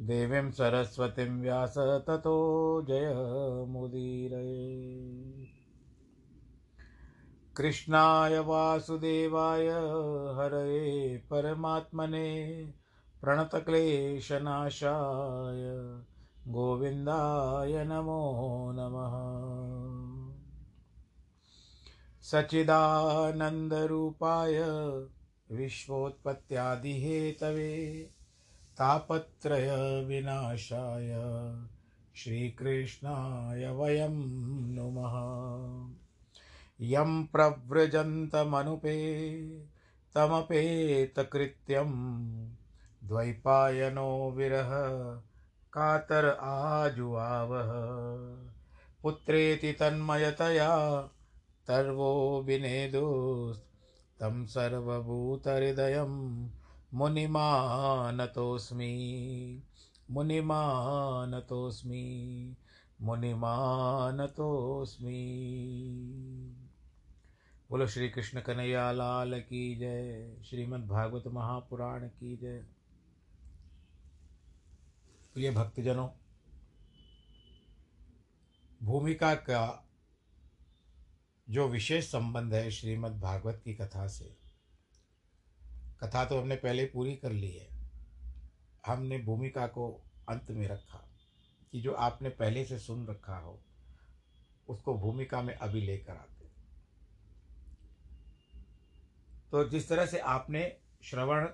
देवीं सरस्वतीं व्यास ततो जयमुदीरये कृष्णाय वासुदेवाय हरये परमात्मने प्रणतक्लेशनाशाय गोविन्दाय नमो नमः। सच्चिदानन्दरूपाय विश्वोत्पत्त्यादिहेतवे तापत्रयविनाशाय श्रीकृष्णाय वयं नुमः। यं प्रव्रजन्तमनुपे, तमपेतकृत्यं द्वैपायनो विरह, कातर आजुआवः पुत्रेति तन्मयतया, तर्वो विनेदुस्तं सर्वभूतहृदयं मुनिमानतोऽस्मि। मुनिमानतोऽस्मि। मुनिमानतोऽस्मि। बोलो श्री कृष्ण कन्हैया लाल की जय। श्रीमद् भागवत महापुराण की जय। प्रिय भक्तजनों, भूमिका का जो विशेष संबंध है श्रीमद् भागवत की कथा से कथा तो हमने पहले पूरी कर ली है। हमने भूमिका को अंत में रखा कि जो आपने पहले से सुन रखा हो, उसको भूमिका में अभी लेकर आते तो जिस तरह से आपने श्रवण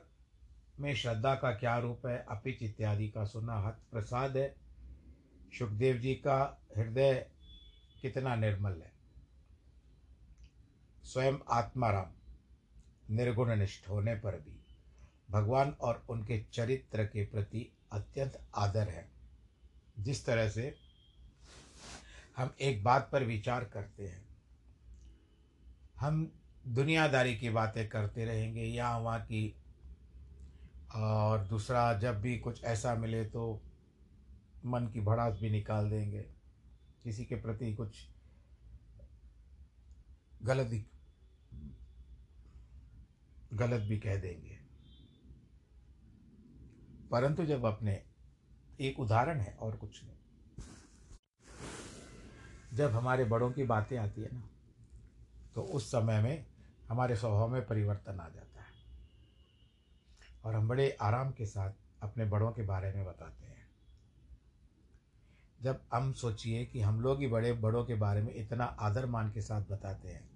में श्रद्धा का क्या रूप है, अपिच इत्यादि का सुना हत प्रसाद है, सुखदेव जी का हृदय कितना निर्मल है। स्वयं आत्माराम। निर्गुण निष्ठ होने पर भी भगवान और उनके चरित्र के प्रति अत्यंत आदर है। जिस तरह से हम एक बात पर विचार करते हैं, हम दुनियादारी की बातें करते रहेंगे या वहाँ की, और दूसरा जब भी कुछ ऐसा मिले तो मन की भड़ास भी निकाल देंगे। किसी के प्रति कुछ गलत गलत भी कह देंगे। परंतु जब अपने एक उदाहरण है और कुछ नहीं। जब हमारे बड़ों की बातें आती है ना तो उस समय में हमारे स्वभाव में परिवर्तन आ जाता है। और हम बड़े आराम के साथ अपने बड़ों के बारे में बताते हैं। जब हम सोचिए कि हम लोग ही बड़े बड़ों के बारे में इतना आदर मान के साथ बताते हैं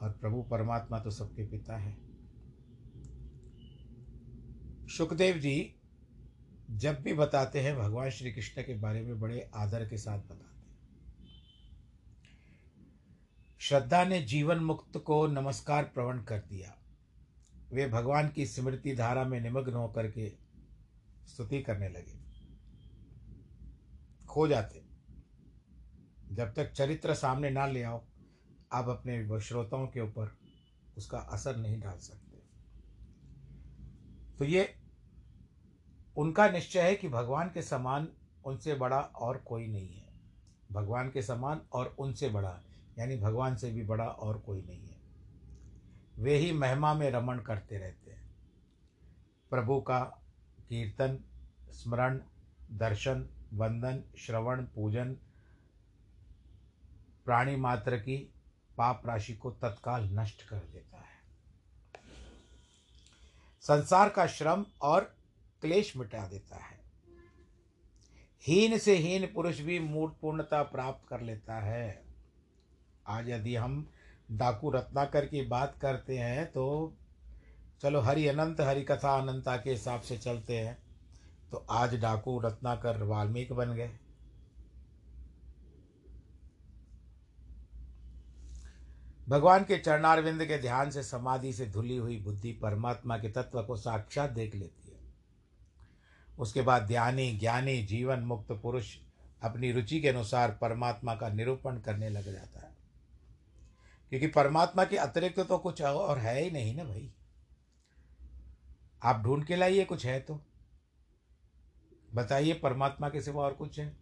और प्रभु परमात्मा तो सबके पिता है। सुखदेव जी जब भी बताते हैं, भगवान श्री कृष्ण के बारे में बड़े आदर के साथ बताते हैं। श्रद्धा ने जीवन मुक्त को नमस्कार प्रवण कर दिया। वे भगवान की स्मृति धारा में निमग्न होकर के स्तुति करने लगे। खो जाते। जब तक चरित्र सामने ना ले आओ आप अपने श्रोताओं के ऊपर उसका असर नहीं डाल सकते। तो ये उनका निश्चय है कि भगवान के समान उनसे बड़ा और कोई नहीं है। भगवान के समान और उनसे बड़ा, यानी भगवान से भी बड़ा और कोई नहीं है। वे ही महिमा में रमण करते रहते हैं। प्रभु का कीर्तन, स्मरण, दर्शन, वंदन, श्रवण, पूजन, प्राणी मात्र की पाप राशि को तत्काल नष्ट कर देता है। संसार का श्रम और क्लेश मिटा देता है। हीन से हीन पुरुष भी मूर्त पूर्णता प्राप्त कर लेता है। आज यदि हम डाकू रत्नाकर की बात करते हैं तो चलो हरि अनंत, हरि कथा अनंता के हिसाब से चलते हैं। तो आज डाकू रत्नाकर वाल्मीकि बन गए। भगवान के चरणारविंद के ध्यान से समाधि से धुली हुई बुद्धि परमात्मा के तत्व को साक्षात देख लेती है। उसके बाद ध्यानी ज्ञानी, जीवन मुक्त पुरुष अपनी रुचि के अनुसार परमात्मा का निरूपण करने लग जाता है। क्योंकि परमात्मा के अतिरिक्त तो कुछ और है ही नहीं ना भाई। आप ढूंढ के लाइए कुछ है तो। बताइए परमात्मा के सिवा और कुछ है।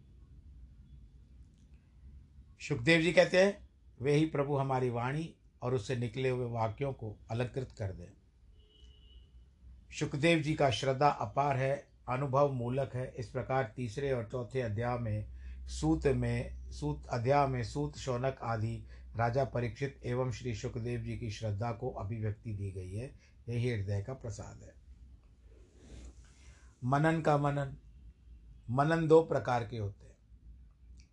सुखदेव जी कहते हैं वे ही प्रभु हमारी वाणी और उससे निकले हुए वाक्यों को अलंकृत कर दें। सुखदेव जी का श्रद्धा अपार है, अनुभव मूलक है। इस प्रकार तीसरे और चौथे अध्याय में सूत में, सूत अध्याय में सूत, शौनक आदि राजा परीक्षित एवं श्री सुखदेव जी की श्रद्धा को अभिव्यक्ति दी गई है। यही हृदय का प्रसाद है। मनन का मनन। मनन दो प्रकार के होते हैं।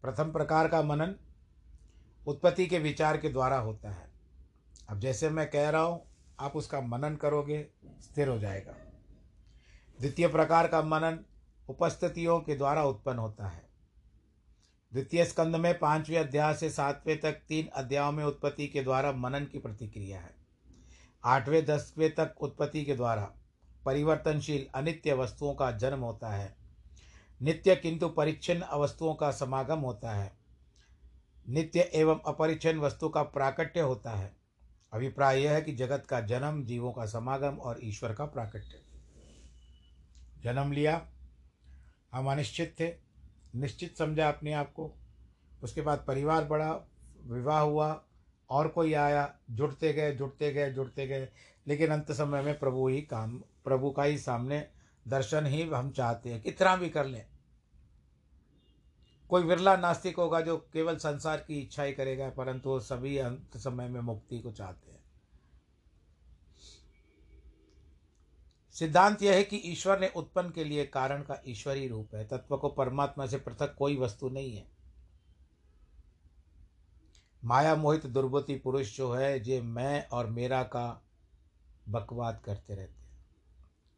प्रथम प्रकार का मनन उत्पत्ति के विचार के द्वारा होता है। अब जैसे मैं कह रहा हूँ, आप उसका मनन करोगे, स्थिर हो जाएगा। द्वितीय प्रकार का मनन उपस्थितियों के द्वारा उत्पन्न होता है। द्वितीय स्कंद में पाँचवें अध्याय से सातवें तक तीन अध्यायों में उत्पत्ति के द्वारा मनन की प्रतिक्रिया है। आठवें, दसवें तक उत्पत्ति के द्वारा परिवर्तनशील अनित्य वस्तुओं का जन्म होता है। नित्य किंतु परिच्छिन्न वस्तुओं का समागम होता है। नित्य एवं अपरिच्छन वस्तु का प्राकट्य होता है। अभिप्राय यह है कि जगत का जन्म, जीवों का समागम और ईश्वर का प्राकट्य। जन्म लिया, हम अनिश्चित थे, निश्चित समझा अपने आप को। उसके बाद परिवार बढ़ा, विवाह हुआ, और कोई आया, जुड़ते गए जुड़ते गए जुड़ते गए। लेकिन अंत समय में प्रभु ही काम, प्रभु का ही सामने दर्शन ही हम चाहते हैं, कितना भी कर लें। कोई विरला नास्तिक होगा जो केवल संसार की इच्छा ही करेगा, परंतु वो सभी अंत समय में मुक्ति को चाहते हैं। सिद्धांत यह है कि ईश्वर ने उत्पन्न के लिए कारण का ईश्वरी रूप है। तत्व को परमात्मा से पृथक कोई वस्तु नहीं है। माया मोहित दुर्बुति पुरुष जो है, जे मैं और मेरा का बकवाद करते रहते हैं।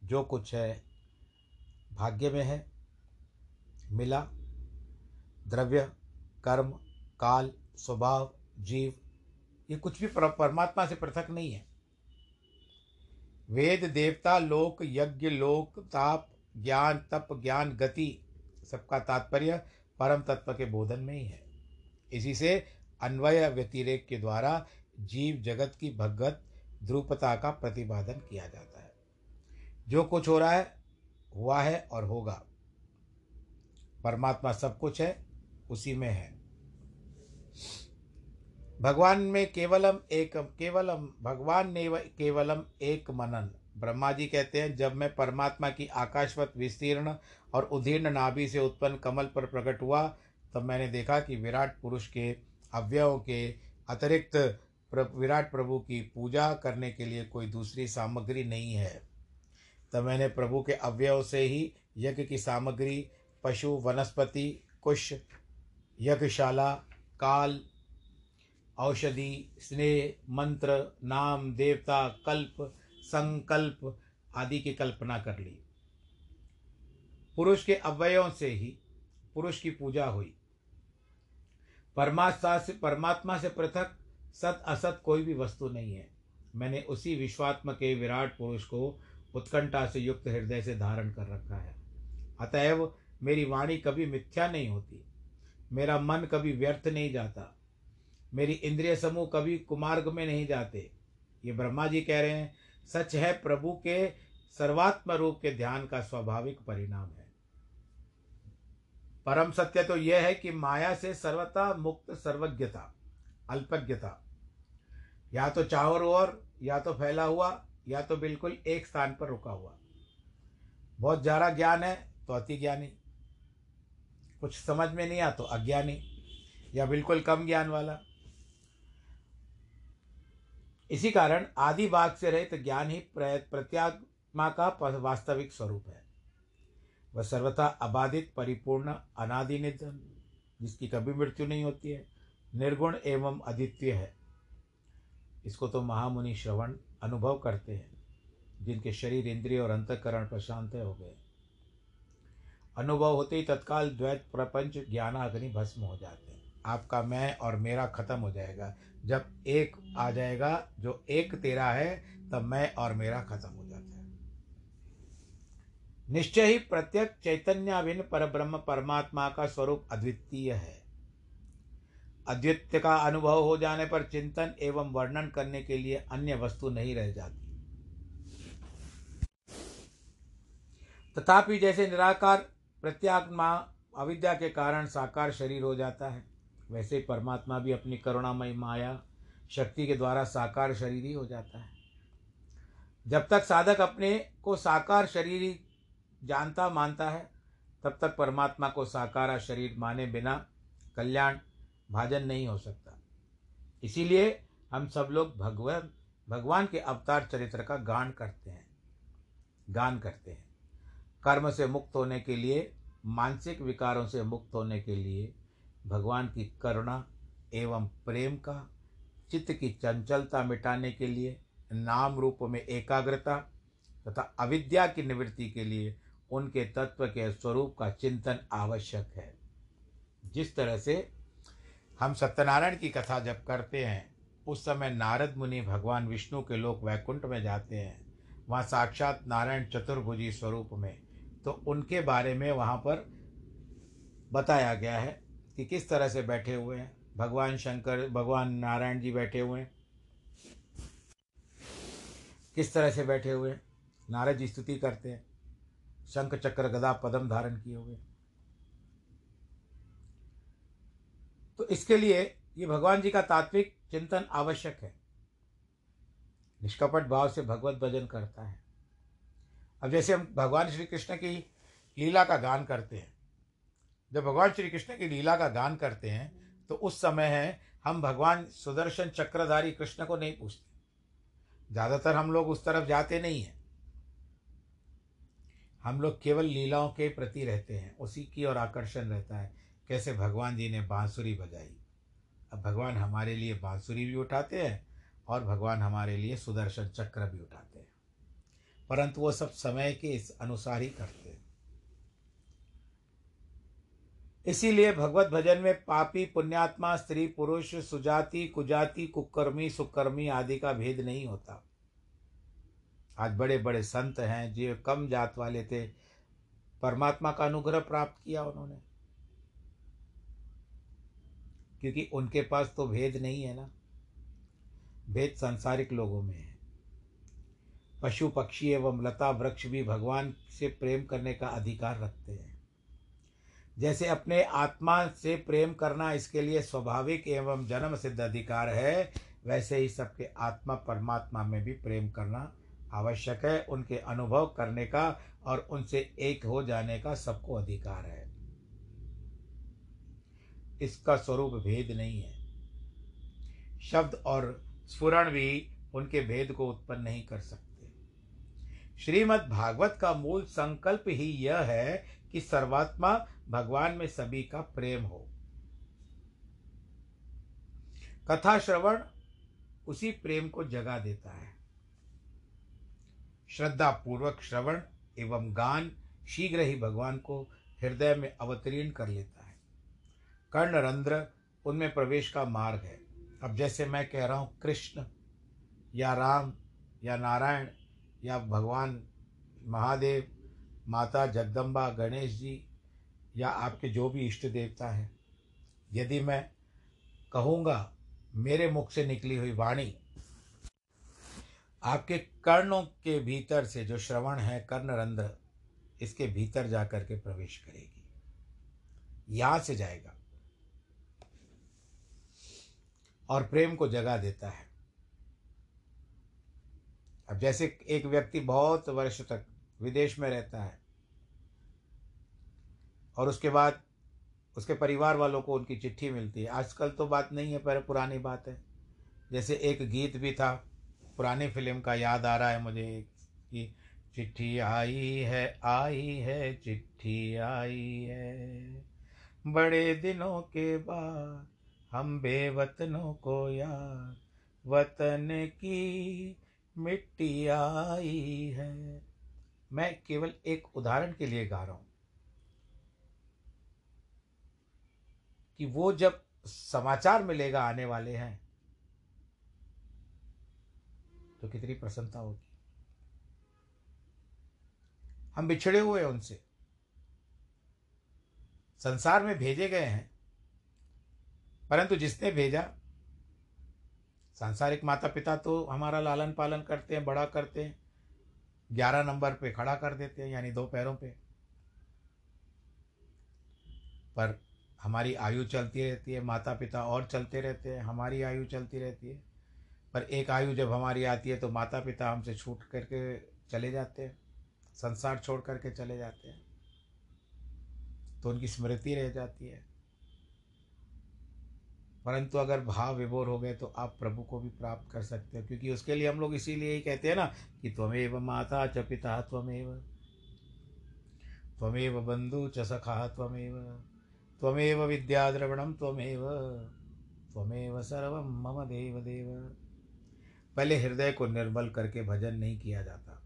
जो कुछ है, भाग्य में है, मिला। द्रव्य, कर्म, काल, स्वभाव, जीव, ये कुछ भी परमात्मा से पृथक नहीं है। वेद, देवता, लोक, यज्ञ, लोक, ताप, ज्ञान, तप, ज्ञान, गति, सबका तात्पर्य परम तत्व के बोधन में ही है। इसी से अन्वय व्यतिरेक के द्वारा जीव जगत की भगत ध्रुपता का प्रतिपादन किया जाता है। जो कुछ हो रहा है, हुआ है और होगा। परमात्मा सब कुछ है उसी में है। भगवान में केवलम एक, केवलम, भगवान ने केवलम एक मनन। ब्रह्मा जी कहते हैं, जब मैं परमात्मा की आकाशवत विस्तीर्ण और उदीर्ण नाभि से उत्पन्न कमल पर प्रकट हुआ, तब मैंने देखा कि विराट पुरुष के अवयवों के अतिरिक्त विराट प्रभु की पूजा करने के लिए कोई दूसरी सामग्री नहीं है। तब मैंने प्रभु के अवयव से ही यज्ञ की सामग्री, पशु, वनस्पति, कुश यज्ञशाला, काल, औषधि, स्नेह, मंत्र, नाम, देवता, कल्प, संकल्प आदि की कल्पना कर ली। पुरुष के अवयवों से ही पुरुष की पूजा हुई। परमात्मा से परमात्मा से पृथक, सत, असत कोई भी वस्तु नहीं है। मैंने उसी विश्वात्म के विराट पुरुष को उत्कंठा से युक्त हृदय से धारण कर रखा है। अतएव मेरी वाणी कभी मिथ्या नहीं होती। मेरा मन कभी व्यर्थ नहीं जाता। मेरी इंद्रिय समूह कभी कुमार्ग में नहीं जाते। ये ब्रह्मा जी कह रहे हैं, सच है प्रभु के सर्वात्म रूप के ध्यान का स्वाभाविक परिणाम है। परम सत्य तो यह है कि माया से सर्वथा मुक्त सर्वज्ञता, अल्पज्ञता। या तो चावर ओर या तो फैला हुआ, या तो बिल्कुल एक स्थान पर रुका हुआ। बहुत ज़्यादा ज्ञान है तो अति ज्ञानी। कुछ समझ में नहीं आ तो अज्ञानी या बिल्कुल कम ज्ञान वाला। इसी कारण आदि भाग से रहित ज्ञान ही प्रत्यात्मा का वास्तविक स्वरूप है। वह सर्वथा अबाधित, परिपूर्ण अनादि निधन जिसकी कभी मृत्यु नहीं होती है, निर्गुण एवं अद्वितीय है। इसको तो महामुनि श्रवण अनुभव करते हैं, जिनके शरीर इंद्रिय और अंतकरण प्रशांत हो गए। अनुभव होते ही तत्काल द्वैत प्रपंच ज्ञानाग्नि भस्म हो जाते हैं। आपका मैं और मेरा खत्म हो जाएगा। जब एक आ जाएगा, जो एक तेरा है, तब मैं और मेरा खत्म हो जाता है। निश्चय ही प्रत्येक चैतन्याभिन्न पर ब्रह्म परमात्मा का स्वरूप अद्वितीय है। अद्वित्य का अनुभव हो जाने पर चिंतन एवं वर्णन करने के लिए अन्य वस्तु नहीं रह जाती। तथापि जैसे निराकार प्रत्यात्मा अविद्या के कारण साकार शरीर हो जाता है। वैसे ही परमात्मा भी अपनी करुणामय माया शक्ति के द्वारा साकार शरीर ही हो जाता है। जब तक साधक अपने को साकार शरीर जानता, मानता है, तब तक परमात्मा को साकारा शरीर माने बिना कल्याण, भाजन नहीं हो सकता। इसीलिए हम सब लोग भगवान भगवान के अवतार चरित्र का गान करते हैं। गान करते हैं। कर्म से मुक्त होने के लिए, मानसिक विकारों से मुक्त होने के लिए भगवान की करुणा एवं प्रेम का, चित्त की चंचलता मिटाने के लिए नाम रूप में एकाग्रता तथा अविद्या की निवृत्ति के लिए उनके तत्व के स्वरूप का चिंतन आवश्यक है। जिस तरह से हम सत्यनारायण की कथा जब करते हैं, उस समय नारद मुनि भगवान विष्णु के लोक वैकुंठ में जाते हैं। वहाँ साक्षात नारायण चतुर्भुजी स्वरूप में तो उनके बारे में वहाँ पर बताया गया है कि किस तरह से बैठे हुए हैं। भगवान शंकर, भगवान नारायण जी बैठे हुए हैं। किस तरह से बैठे हुए हैं। नारद जी स्तुति करते हैं। शंख चक्र गदा पदम धारण किए हुए तो इसके लिए ये भगवान जी का तात्विक चिंतन आवश्यक है। निष्कपट भाव से भगवत भजन करता है। अब जैसे हम भगवान श्री कृष्ण की लीला का गान करते हैं, जब भगवान श्री कृष्ण की लीला का गान करते हैं तो उस समय है, हम भगवान सुदर्शन चक्रधारी कृष्ण को नहीं पूछते। ज़्यादातर हम लोग उस तरफ़ जाते नहीं हैं। हम लोग केवल लीलाओं के प्रति रहते हैं, उसी की ओर आकर्षण रहता है, कैसे भगवान जी ने बांसुरी बजाई। अब भगवान हमारे लिए बांसुरी भी उठाते हैं, और भगवान हमारे लिए सुदर्शन चक्र भी उठाते हैं। परंतु वो सब समय के इस अनुसार ही करते हैं। इसीलिए भगवत भजन में पापी, पुण्यात्मा, स्त्री, पुरुष, सुजाति, कुजाति, कुकर्मी, सुकर्मी आदि का भेद नहीं होता। आज बड़े बड़े संत हैं जो कम जात वाले थे। परमात्मा का अनुग्रह प्राप्त किया उन्होंने। क्योंकि उनके पास तो भेद नहीं है ना। भेद सांसारिक लोगों में है। पशु पक्षी एवं लता वृक्ष भी भगवान से प्रेम करने का अधिकार रखते हैं। जैसे अपने आत्मा से प्रेम करना इसके लिए स्वाभाविक एवं जन्म सिद्ध अधिकार है, वैसे ही सबके आत्मा परमात्मा में भी प्रेम करना आवश्यक है। उनके अनुभव करने का और उनसे एक हो जाने का सबको अधिकार है। इसका स्वरूप भेद नहीं है। शब्द और स्फुरण भी उनके भेद को उत्पन्न नहीं कर सकते। श्रीमद् भागवत का मूल संकल्प ही यह है कि सर्वात्मा भगवान में सभी का प्रेम हो। कथा श्रवण उसी प्रेम को जगा देता है। श्रद्धा पूर्वक श्रवण एवं गान शीघ्र ही भगवान को हृदय में अवतीर्ण कर लेता है। कर्ण रंध्र उनमें प्रवेश का मार्ग है। अब जैसे मैं कह रहा हूँ, कृष्ण या राम या नारायण या भगवान महादेव, माता जगदम्बा, गणेश जी या आपके जो भी इष्ट देवता हैं। यदि मैं कहूँगा, मेरे मुख से निकली हुई वाणी आपके कर्णों के भीतर से जो श्रवण है कर्ण कर्णरंध्र, इसके भीतर जा कर के प्रवेश करेगी। यहाँ से जाएगा और प्रेम को जगा देता है। अब जैसे एक व्यक्ति बहुत वर्ष तक विदेश में रहता है और उसके बाद उसके परिवार वालों को उनकी चिट्ठी मिलती है। आजकल तो बात नहीं है, पर पुरानी बात है। जैसे एक गीत भी था, पुरानी फ़िल्म का याद आ रहा है मुझे कि चिट्ठी आई है आई है, चिट्ठी आई है। बड़े दिनों के बाद हम बेवतनों को याद, वतन की मिट्टी आई है। मैं केवल एक उदाहरण के लिए गा रहा हूँ कि वो जब समाचार मिलेगा आने वाले हैं तो कितनी प्रसन्नता होगी। हम बिछड़े हुए हैं उनसे। संसार में भेजे गए हैं, परंतु जिसने भेजा सांसारिक माता पिता तो हमारा लालन पालन करते हैं, बड़ा करते हैं, ग्यारह नंबर पे खड़ा कर देते हैं, यानी दो पैरों पे। पर हमारी आयु चलती रहती है माता पिता और चलते रहते हैं, हमारी आयु चलती रहती है। पर एक आयु जब हमारी आती है तो माता पिता हमसे छूट करके चले जाते हैं, संसार छोड़ करके चले जाते हैं। तो उनकी स्मृति रह जाती है। परंतु अगर भाव विभोर हो गए तो आप प्रभु को भी प्राप्त कर सकते हो, क्योंकि उसके लिए हम लोग इसीलिए ही कहते हैं ना कि त्वमेव माता च पिता त्वमेव। त्वमेव बंधु च सखा त्वमेव। त्वमेव विद्याद्रवणम त्वमेव। त्वमेव सर्व मम देव देव पहले हृदय को निर्मल करके भजन नहीं किया जाता।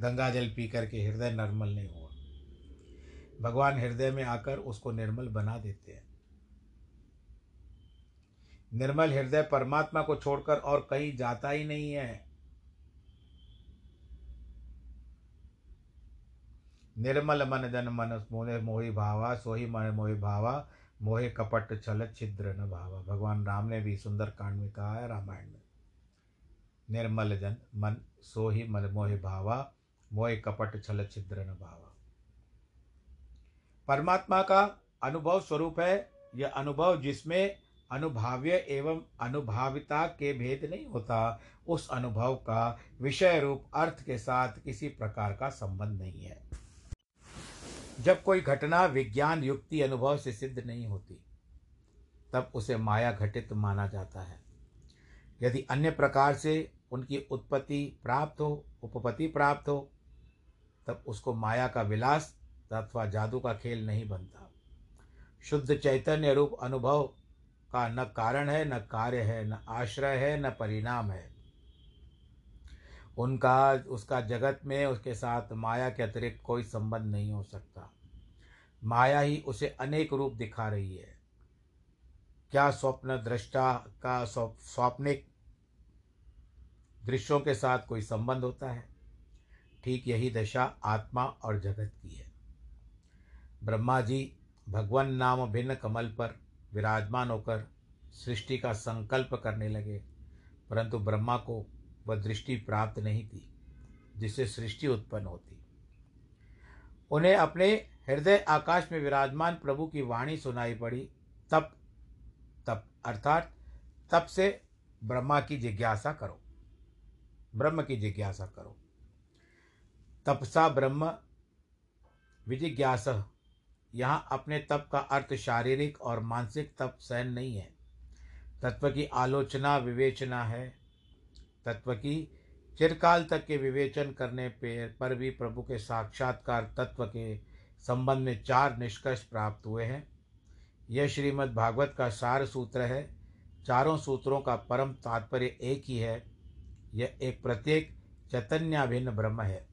गंगा जल पी करके हृदय निर्मल नहीं हुआ। भगवान हृदय में आकर उसको निर्मल बना देते हैं। निर्मल हृदय परमात्मा को छोड़कर और कहीं जाता ही नहीं है। निर्मल मन जन मन, मोहे मोहि भावा, सोही मन मोहि भावा, मोहे कपट छल छिद्र न भावा। भगवान राम ने भी सुंदर कांड में कहा है रामायण में। निर्मल जन मन, सोही मन मोहि भावा, मोहे कपट छल छिद्र न भावा। परमात्मा का अनुभव स्वरूप है, यह अनुभव जिसमें अनुभाव्य एवं अनुभाविता के भेद नहीं होता। उस अनुभव का विषय रूप अर्थ के साथ किसी प्रकार का संबंध नहीं है। जब कोई घटना विज्ञान युक्ति अनुभव से सिद्ध नहीं होती, तब उसे माया घटित माना जाता है। यदि अन्य प्रकार से उनकी उत्पत्ति प्राप्त हो, उपपत्ति प्राप्त हो, तब उसको माया का विलास अथवा जादू का खेल नहीं बनता। शुद्ध चैतन्य रूप अनुभव का न कारण है, न कार्य है, न आश्रय है, न परिणाम है। उनका, उसका जगत में, उसके साथ माया के अतिरिक्त कोई संबंध नहीं हो सकता। माया ही उसे अनेक रूप दिखा रही है। क्या स्वप्न दृष्टा का स्वप्निक दृश्यों के साथ कोई संबंध होता है? ठीक यही दशा आत्मा और जगत की है। ब्रह्मा जी, भगवान नाम भिन्न कमल पर विराजमान होकर सृष्टि का संकल्प करने लगे, परंतु ब्रह्मा को वह दृष्टि प्राप्त नहीं थी, जिससे सृष्टि उत्पन्न होती। उन्हें अपने हृदय आकाश में विराजमान प्रभु की वाणी सुनाई पड़ी, तब तब, अर्थात तब से ब्रह्मा की जिज्ञासा करो। ब्रह्म की जिज्ञासा करो। तपसा ब्रह्म, विजिज्ञास यहाँ अपने तप का अर्थ शारीरिक और मानसिक तप सहन नहीं है। तत्व की आलोचना विवेचना है। तत्व की चिरकाल तक के विवेचन करने पर भी प्रभु के साक्षात्कार तत्व के संबंध में चार निष्कर्ष प्राप्त हुए हैं। यह श्रीमद् भागवत का सार सूत्र है। चारों सूत्रों का परम तात्पर्य एक ही है। यह एक प्रत्येक चैतन्याभिन्न ब्रह्म है।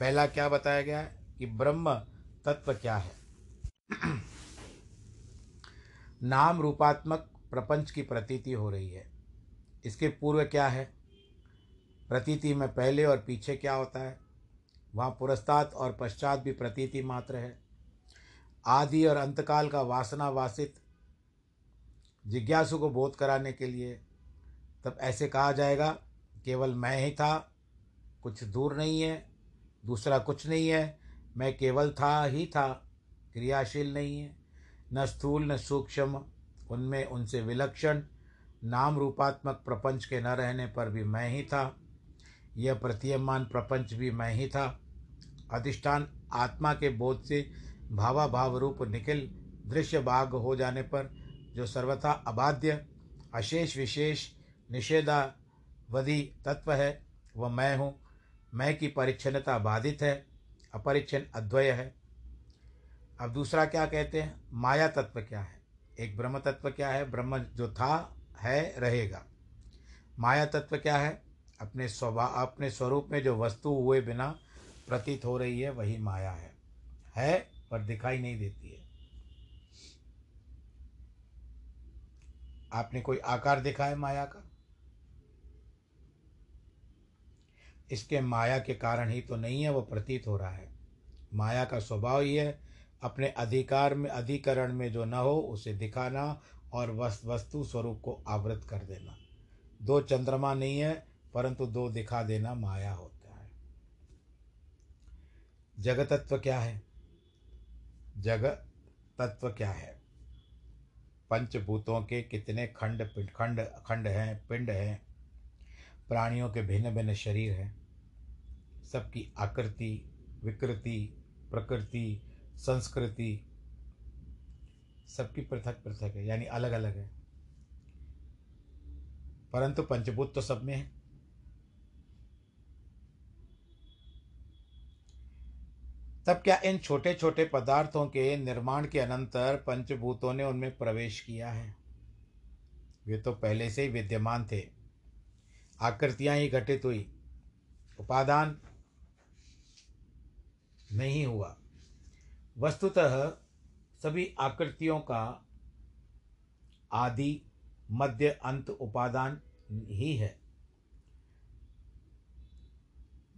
पहला क्या बताया गया है कि ब्रह्म तत्व क्या है? नाम रूपात्मक प्रपंच की प्रतीति हो रही है। इसके पूर्व क्या है? प्रतीति में पहले और पीछे क्या होता है? वहाँ पुरस्तात और पश्चात भी प्रतीति मात्र है। आदि और अंतकाल का वासना वासित जिज्ञासु को बोध कराने के लिए तब ऐसे कहा जाएगा, केवल मैं ही था, कुछ दूर नहीं है, दूसरा कुछ नहीं है मैं केवल था ही था, क्रियाशील नहीं है, न स्थूल न सूक्ष्म, उनमें उनसे विलक्षण, नाम रूपात्मक प्रपंच के न रहने पर भी मैं ही था, यह प्रतीयमान प्रपंच भी मैं ही था। अधिष्ठान आत्मा के बोध से भावा भाव रूप निखिल दृश्य भाग हो जाने पर, जो सर्वथा अबाध्य, अशेष विशेष, निषेधावधि तत्व है, वह मैं हूँ, मैं की परिच्छनता बाधित है। अपरिच्छन अद्वय है। अब दूसरा क्या कहते हैं? माया तत्व क्या है? एक ब्रह्म तत्व क्या है? ब्रह्म जो था, है, रहेगा। माया तत्व क्या है? अपने स्वभाव अपने स्वरूप में जो वस्तु हुए बिना प्रतीत हो रही है, वही माया है। है, पर दिखाई नहीं देती है। आपने कोई आकार देखा है माया का? इसके माया के कारण ही तो नहीं है, वो प्रतीत हो रहा है। माया का स्वभाव ही है, अपने अधिकार में, अधिकरण में जो न हो, उसे दिखाना और वस्तु स्वरूप को आवृत कर देना। दो चंद्रमा नहीं है, परंतु दो दिखा देना माया होता है। जगत तत्व क्या है? जगत तत्व क्या है? पंचभूतों के कितने खंड खंड खंड हैं, पिंड हैं प्राणियों के भिन्न भिन्न शरीर हैं। सबकी आकृति, विकृति, प्रकृति, संस्कृति सबकी पृथक पृथक है, यानी अलग अलग है। परंतु पंचभूत तो सब में है। तब क्या इन छोटे छोटे पदार्थों के निर्माण के अनंतर पंचभूतों ने उनमें प्रवेश किया है? वे तो पहले से ही विद्यमान थे। आकृतियाँ ही घटित हुई। उपादान नहीं हुआ। वस्तुतः सभी आकृतियों का आदि मध्य अंत उपादान ही है।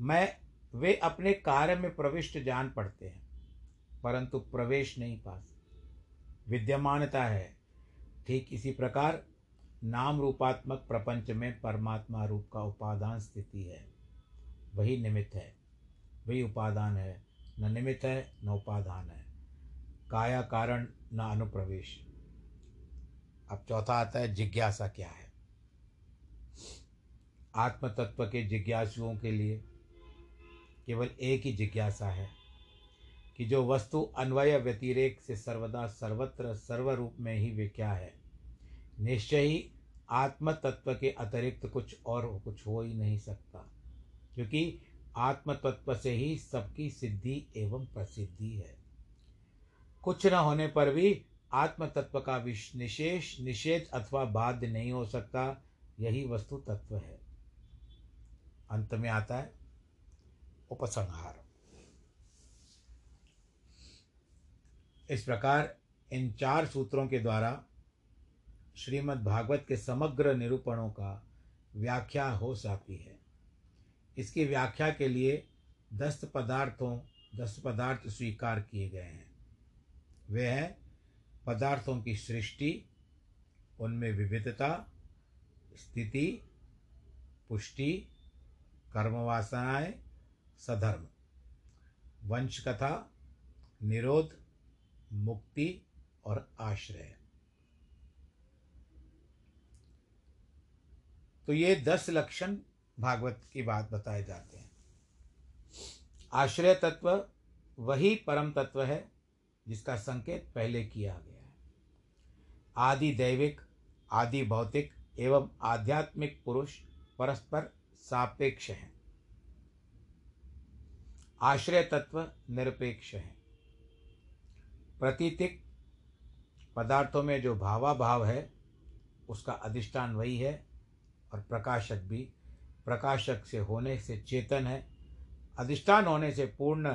मैं, वे अपने कार्य में प्रविष्ट जान पड़ते हैं, परंतु प्रवेश नहीं पास विद्यमानता है। ठीक इसी प्रकार नाम रूपात्मक प्रपंच में परमात्मा रूप का उपादान स्थिति है। वही निमित्त है। वही उपादान है। न निमित्त है, न उपादान है। काया कारण, न अनुप्रवेश। अब चौथा आता है, जिज्ञासा क्या है? आत्म तत्व के जिज्ञासुओं के लिए केवल एक ही जिज्ञासा है कि जो वस्तु अन्वय व्यतिरेक से सर्वदा सर्वत्र सर्वरूप में ही वे क्या है? निश्चय ही आत्म तत्व के अतिरिक्त कुछ और कुछ हो ही नहीं सकता, क्योंकि आत्म तत्व से ही सबकी सिद्धि एवं प्रसिद्धि है। कुछ न होने पर भी आत्म तत्व का निशेष, निषेध अथवा बाध्य नहीं हो सकता, यही वस्तु तत्व है। अंत में आता है उपसंहार। इस प्रकार इन चार सूत्रों के द्वारा श्रीमद् भागवत के समग्र निरूपणों का व्याख्या हो जाती है। इसकी व्याख्या के लिए दस पदार्थों दस पदार्थ स्वीकार किए गए हैं। वे हैं पदार्थों की सृष्टि, उनमें विविधता, स्थिति, पुष्टि, कर्मवासनाएँ, सधर्म वंश कथा निरोध, मुक्ति और आश्रय। तो ये दस लक्षण भागवत की बात बताए जाते हैं। आश्रय तत्व वही परम तत्व है जिसका संकेत पहले किया गया है। आदि दैविक, आदि भौतिक एवं आध्यात्मिक पुरुष परस्पर सापेक्ष हैं। आश्रय तत्व निरपेक्ष है। प्रतीतिक पदार्थों में जो भावाभाव है, उसका अधिष्ठान वही है और प्रकाशक भी। प्रकाशक से होने से चेतन है। अधिष्ठान होने से पूर्ण।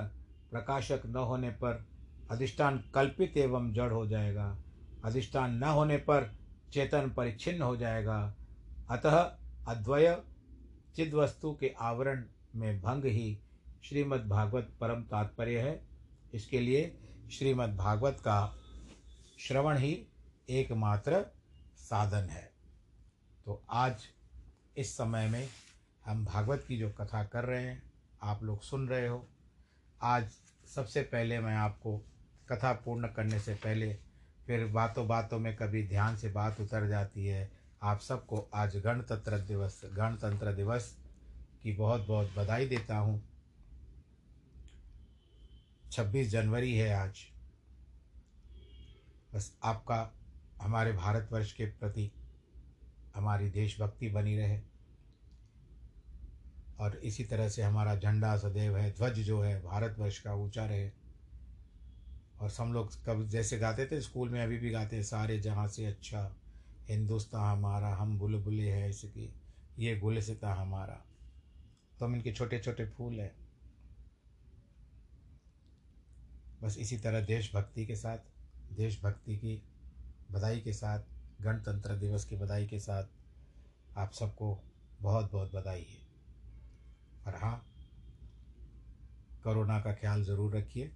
प्रकाशक न होने पर अधिष्ठान कल्पित एवं जड़ हो जाएगा। अधिष्ठान न होने पर चेतन परिच्छिन्न हो जाएगा। अतः अद्वय चिद्वस्तु के आवरण में भंग ही श्रीमद् भागवत परम तात्पर्य है। इसके लिए श्रीमद् भागवत का श्रवण ही एकमात्र साधन है। तो आज इस समय में हम भागवत की जो कथा कर रहे हैं, आप लोग सुन रहे हो। आज सबसे पहले मैं आपको कथा पूर्ण करने से पहले फिर बातों बातों में कभी ध्यान से बात उतर जाती है। आप सबको आज गणतंत्र दिवस गणतंत्र दिवस की बहुत बहुत बधाई देता हूँ। छब्बीस जनवरी है आज। बस आपका, हमारे भारतवर्ष के प्रति हमारी देशभक्ति बनी रहे। और इसी तरह से हमारा झंडा सदैव है, ध्वज जो है, भारतवर्ष का ऊँचा रहे। और हम लोग कब जैसे गाते थे, स्कूल में अभी भी गाते हैं, सारे जहाँ से अच्छा हिंदुस्तान हमारा, हम बुलबुले हैं इसकी, ये गुल गुलसिता हमारा। तो हम इनके छोटे छोटे फूल हैं। बस इसी तरह देशभक्ति के साथ, देशभक्ति की बधाई के साथ गणतंत्र दिवस की बधाई के साथ आप सबको बहुत बहुत बधाई है। और हाँ कोरोना का ख्याल ज़रूर रखिए।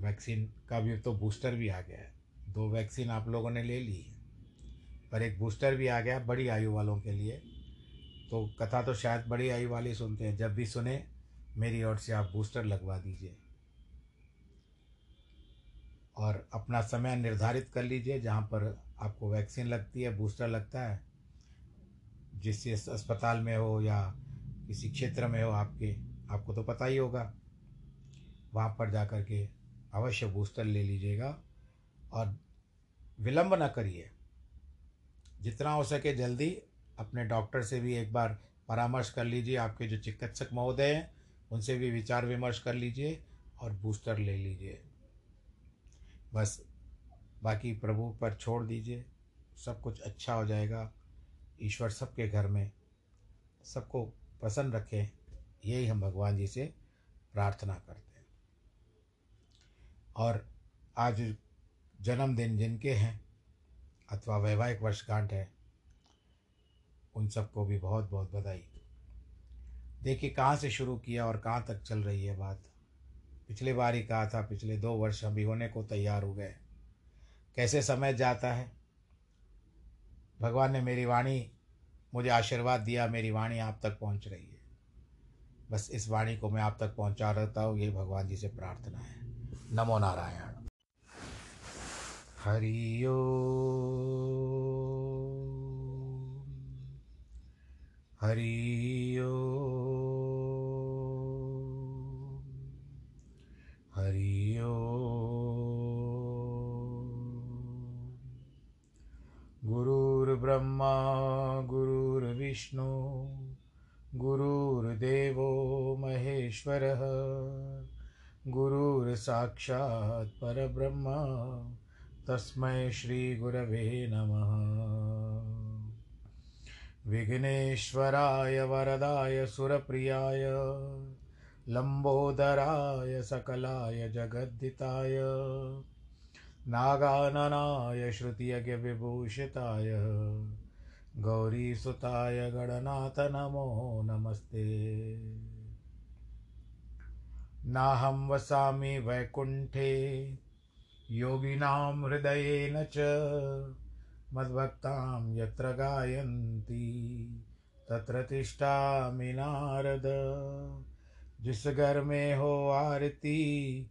वैक्सीन का भी तो बूस्टर भी आ गया है। दो वैक्सीन आप लोगों ने ले ली है, पर एक बूस्टर भी आ गया बड़ी आयु वालों के लिए। तो कथा तो शायद बड़ी आयु वाले सुनते हैं, जब भी सुने, मेरी ओर से आप बूस्टर लगवा दीजिए। और अपना समय निर्धारित कर लीजिए जहाँ पर आपको वैक्सीन लगती है, बूस्टर लगता है। जिस अस्पताल में हो या किसी क्षेत्र में हो आपके, आपको तो पता ही होगा। वहाँ पर जा कर के अवश्य बूस्टर ले लीजिएगा और विलंब ना करिए। जितना हो सके जल्दी अपने डॉक्टर से भी एक बार परामर्श कर लीजिए। आपके जो चिकित्सक महोदय हैं, उनसे भी विचार विमर्श कर लीजिए और बूस्टर ले लीजिए। बस बाकी प्रभु पर छोड़ दीजिए। सब कुछ अच्छा हो जाएगा। ईश्वर सबके घर में सबको प्रसन्न रखें। यही हम भगवान जी से प्रार्थना करते हैं। और आज जन्मदिन जिनके हैं, अथवा वैवाहिक वर्षगांठ है, उन सबको भी बहुत बहुत बधाई। देखिए कहाँ से शुरू किया और कहाँ तक चल रही है बात। पिछले बार ही कहा था, पिछले दो वर्ष अभी होने को तैयार हो गए। कैसे समय जाता है? भगवान ने मेरी वाणी, मुझे आशीर्वाद दिया, मेरी वाणी आप तक पहुँच रही है। बस इस वाणी को मैं आप तक पहुँचा रहता हूँ ये भगवान जी से प्रार्थना है। नमो नारायण। हरि ओ गुरुर्ब्रह्मा गुरुर्विष्णु, गुरुर्देवो महेश्वरः, गुरुर्साक्षात् परब्रह्म, तस्मै श्रीगुरवे नमः। विघ्नेश्वराय वरदाय सुरप्रियाय, लम्बोदराय सकलाय जगद्दिताय नागाननाय श्रुतियज्ञविभूषिताय। गौरीसुताय गणनाथ नमो नमस्ते। नाहं वसामि वैकुण्ठे, योगिनां हृदयेन च, मद्भक्तां यत्र गायन्ति, तत्र तिष्ठामि नारद। जिस घर में हो आरती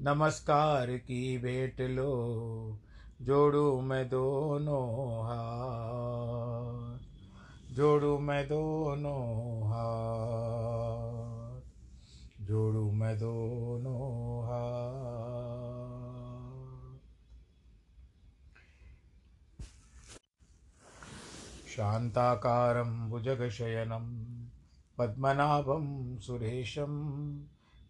नमस्कार की भेंट लो, जोड़ू मैं दोनों हाथ, जोड़ू मैं दोनों हाथ, जोड़ू मैं दोनों हाथ। शान्ताकारं भुजगशयनं, पद्मनाभं सुरेशं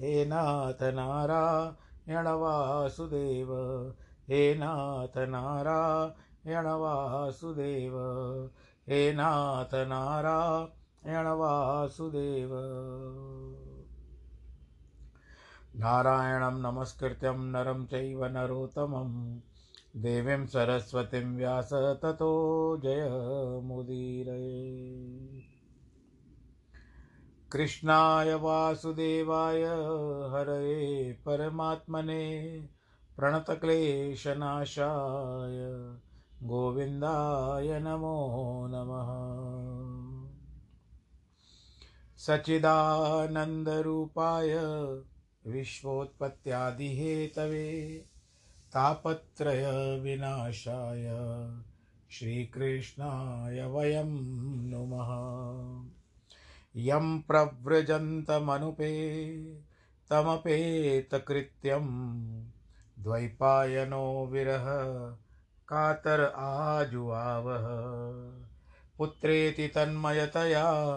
हे नाथ नारायण वासुदेव, हे नाथ नारायण वासुदेव, हे नाथ नारायण वासुदेव। नारायणं नमस्कृत्यं नरं चैव नरोत्तमं, देवीं सरस्वतीं व्यास ततो जयमुदीरये कृष्णाय वासुदेवाय हरये परमात्मने प्रणतक्लेशनाशाय गोविन्दाय नमो नमः। सच्चिदानन्दरूपाय विश्वोत्पत्त्यादिहेतवे तापत्रयविनाशाय श्रीकृष्णाय वयं नुमः। यं प्रव्रजन्तमनुपे तमपेतकृत्यं द्वैपायनो विरह कातर आजुआवः पुत्रेति तन्मयतया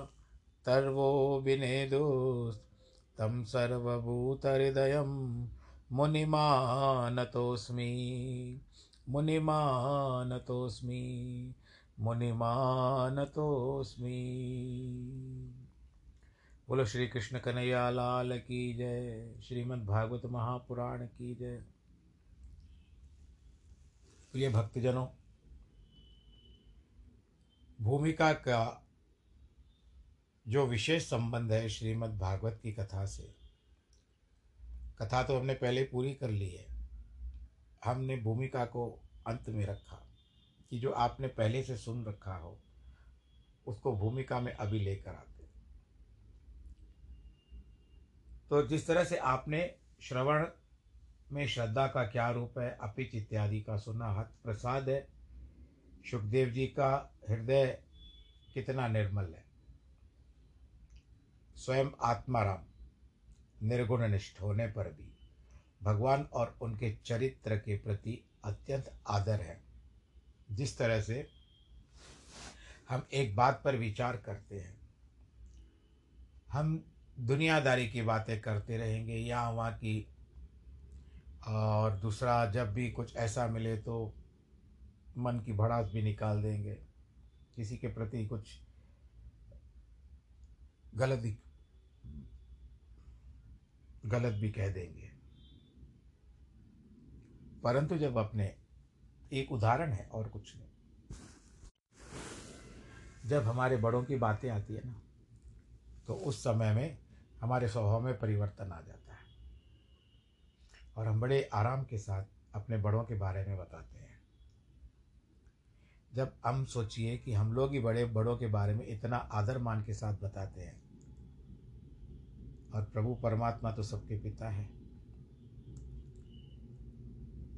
तर्वो विनेदुस्तं सर्वभूतहृदयं मुनिमानतोऽस्मि। मुनिमानतोऽस्मि। मुनिमानतोऽस्मि। बोलो, श्री कृष्ण कन्हैया लाल की जय, श्रीमद् भागवत महापुराण की जय। प्रिय भक्तजनों, भूमिका का जो विशेष संबंध है श्रीमद् भागवत की कथा से, कथा तो हमने पहले पूरी कर ली है। हमने भूमिका को अंत में रखा कि जो आपने पहले से सुन रखा हो, उसको भूमिका में अभी लेकर आते तो जिस तरह से आपने श्रवण में श्रद्धा का क्या रूप है, अपिच इत्यादि का सुना, हत प्रसाद है, सुखदेव जी का हृदय कितना निर्मल है। स्वयं आत्माराम निर्गुण निष्ठ होने पर भी भगवान और उनके चरित्र के प्रति अत्यंत आदर है। जिस तरह से हम एक बात पर विचार करते हैं, हम दुनियादारी की बातें करते रहेंगे, या वहाँ की, और दूसरा जब भी कुछ ऐसा मिले तो मन की भड़ास भी निकाल देंगे। किसी के प्रति कुछ गलत गलत भी कह देंगे। परंतु जब अपने एक उदाहरण है और कुछ नहीं, जब हमारे बड़ों की बातें आती है ना तो उस समय में हमारे स्वभाव में परिवर्तन आ जाता है। और हम बड़े आराम के साथ अपने बड़ों के बारे में बताते हैं। जब हम सोचिए कि हम लोग ही बड़े बड़ों के बारे में इतना आदर मान के साथ बताते हैं, और प्रभु परमात्मा तो सबके पिता है।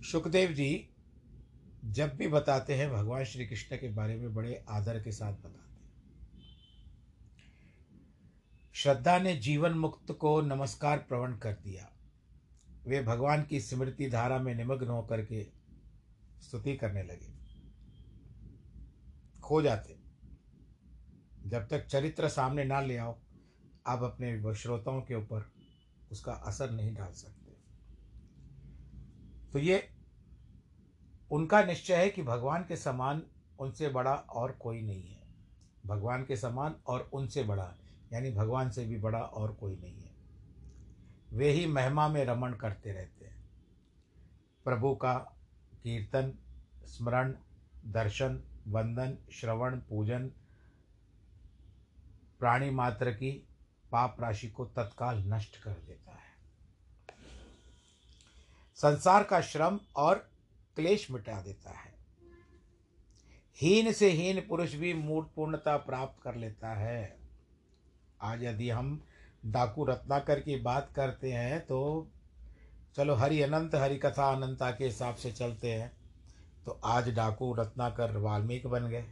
सुखदेव जी जब भी बताते हैं, भगवान श्री कृष्ण के बारे में बड़े आदर के साथ बताते हैं। श्रद्धा ने जीवन मुक्त को नमस्कार प्रवण कर दिया। वे भगवान की स्मृति धारा में निमग्न होकर के स्तुति करने लगे। खो जाते। जब तक चरित्र सामने ना ले आओ, आप अपने श्रोताओं के ऊपर उसका असर नहीं डाल सकते। तो ये उनका निश्चय है कि भगवान के समान उनसे बड़ा और कोई नहीं है। भगवान के समान और उनसे बड़ा यानी भगवान से भी बड़ा और कोई नहीं है। वे ही महिमा में रमण करते रहते हैं। प्रभु का कीर्तन, स्मरण, दर्शन, वंदन, श्रवण, पूजन, प्राणी मात्र की पाप राशि को तत्काल नष्ट कर देता है। संसार का श्रम और क्लेश मिटा देता है। हीन से हीन पुरुष भी मूर्त पूर्णता प्राप्त कर लेता है। आज यदि हम डाकू रत्नाकर की बात करते हैं तो चलो हरि अनंत, हरि कथा अनंता के हिसाब से चलते हैं। तो आज डाकू रत्नाकर वाल्मीकि बन गए।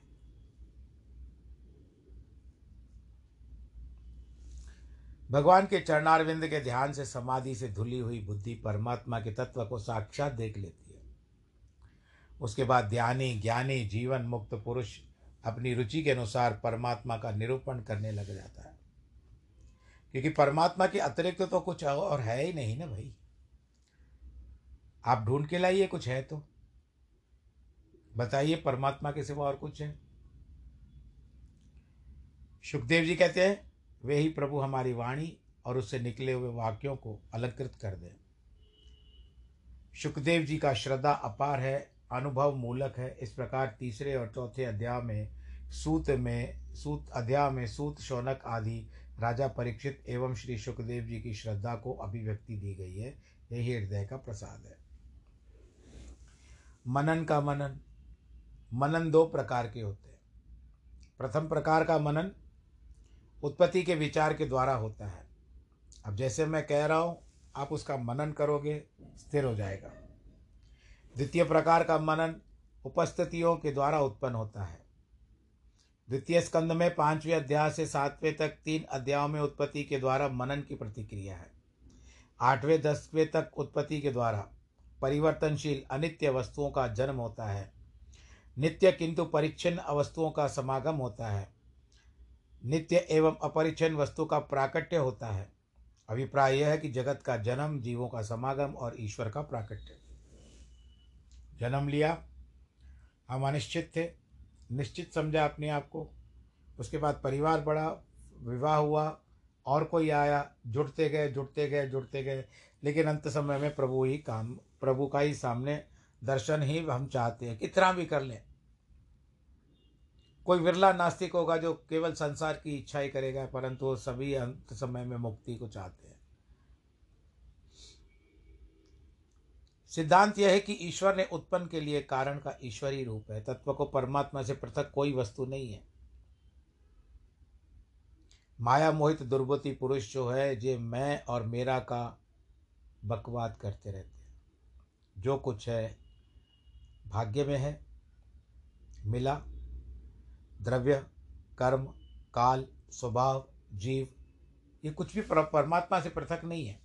भगवान के चरणारविंद के ध्यान से समाधि से धुली हुई बुद्धि परमात्मा के तत्व को साक्षात देख लेती है। उसके बाद ध्यानी ज्ञानी, जीवन मुक्त पुरुष अपनी रुचि के अनुसार परमात्मा का निरूपण करने लग जाता है। क्योंकि परमात्मा के अतिरिक्त तो कुछ और है ही नहीं ना भाई। आप ढूंढ के लाइए, कुछ है तो। बताइए, परमात्मा के सिवा और कुछ है? सुखदेव जी कहते हैं, वे ही प्रभु हमारी वाणी और उससे निकले हुए वाक्यों को अलंकृत कर दें। सुखदेव जी का श्रद्धा अपार है, अनुभव मूलक है। इस प्रकार तीसरे और चौथे अध्याय में सूत में, सूत अध्याय में सूत, शौनक आदि राजा परीक्षित एवं श्री सुखदेव जी की श्रद्धा को अभिव्यक्ति दी गई है। यही हृदय का प्रसाद है। मनन का मनन। मनन दो प्रकार के होते हैं। प्रथम प्रकार का मनन उत्पत्ति के विचार के द्वारा होता है। अब जैसे मैं कह रहा हूँ, आप उसका मनन करोगे, स्थिर हो जाएगा। द्वितीय प्रकार का मनन उपस्थितियों के द्वारा उत्पन्न होता है। द्वितीय स्कंद में पाँचवें अध्याय से सातवें तक तीन अध्यायों में उत्पत्ति के द्वारा मनन की प्रतिक्रिया है। आठवें, दसवें तक उत्पत्ति के द्वारा परिवर्तनशील अनित्य वस्तुओं का जन्म होता है। नित्य किंतु परिच्छिन्न वस्तुओं का समागम होता है। नित्य एवं अपरिच्छिन्न वस्तु का प्राकट्य होता है। अभिप्राय यह है कि जगत का जन्म, जीवों का समागम और ईश्वर का प्राकट्य। जन्म लिया। हम अनिश्चित थे। निश्चित समझा अपने आप को। उसके बाद परिवार बढ़ा, विवाह हुआ, और कोई आया, जुड़ते गए जुड़ते गए जुड़ते गए। लेकिन अंत समय में प्रभु ही काम, प्रभु का ही सामने दर्शन ही हम चाहते हैं कितना भी कर लें। कोई विरला नास्तिक होगा जो केवल संसार की इच्छा ही करेगा, परंतु वो सभी अंत समय में मुक्ति को चाहते हैं। सिद्धांत यह है कि ईश्वर ने उत्पन्न के लिए कारण का ईश्वरी रूप है। तत्व को परमात्मा से पृथक कोई वस्तु नहीं है। माया मोहित दुर्बुति पुरुष जो है जे मैं और मेरा का बकवाद करते रहते हैं। जो कुछ है, भाग्य में है, मिला, द्रव्य, कर्म, काल, स्वभाव, जीव, ये कुछ भी परमात्मा से पृथक नहीं है।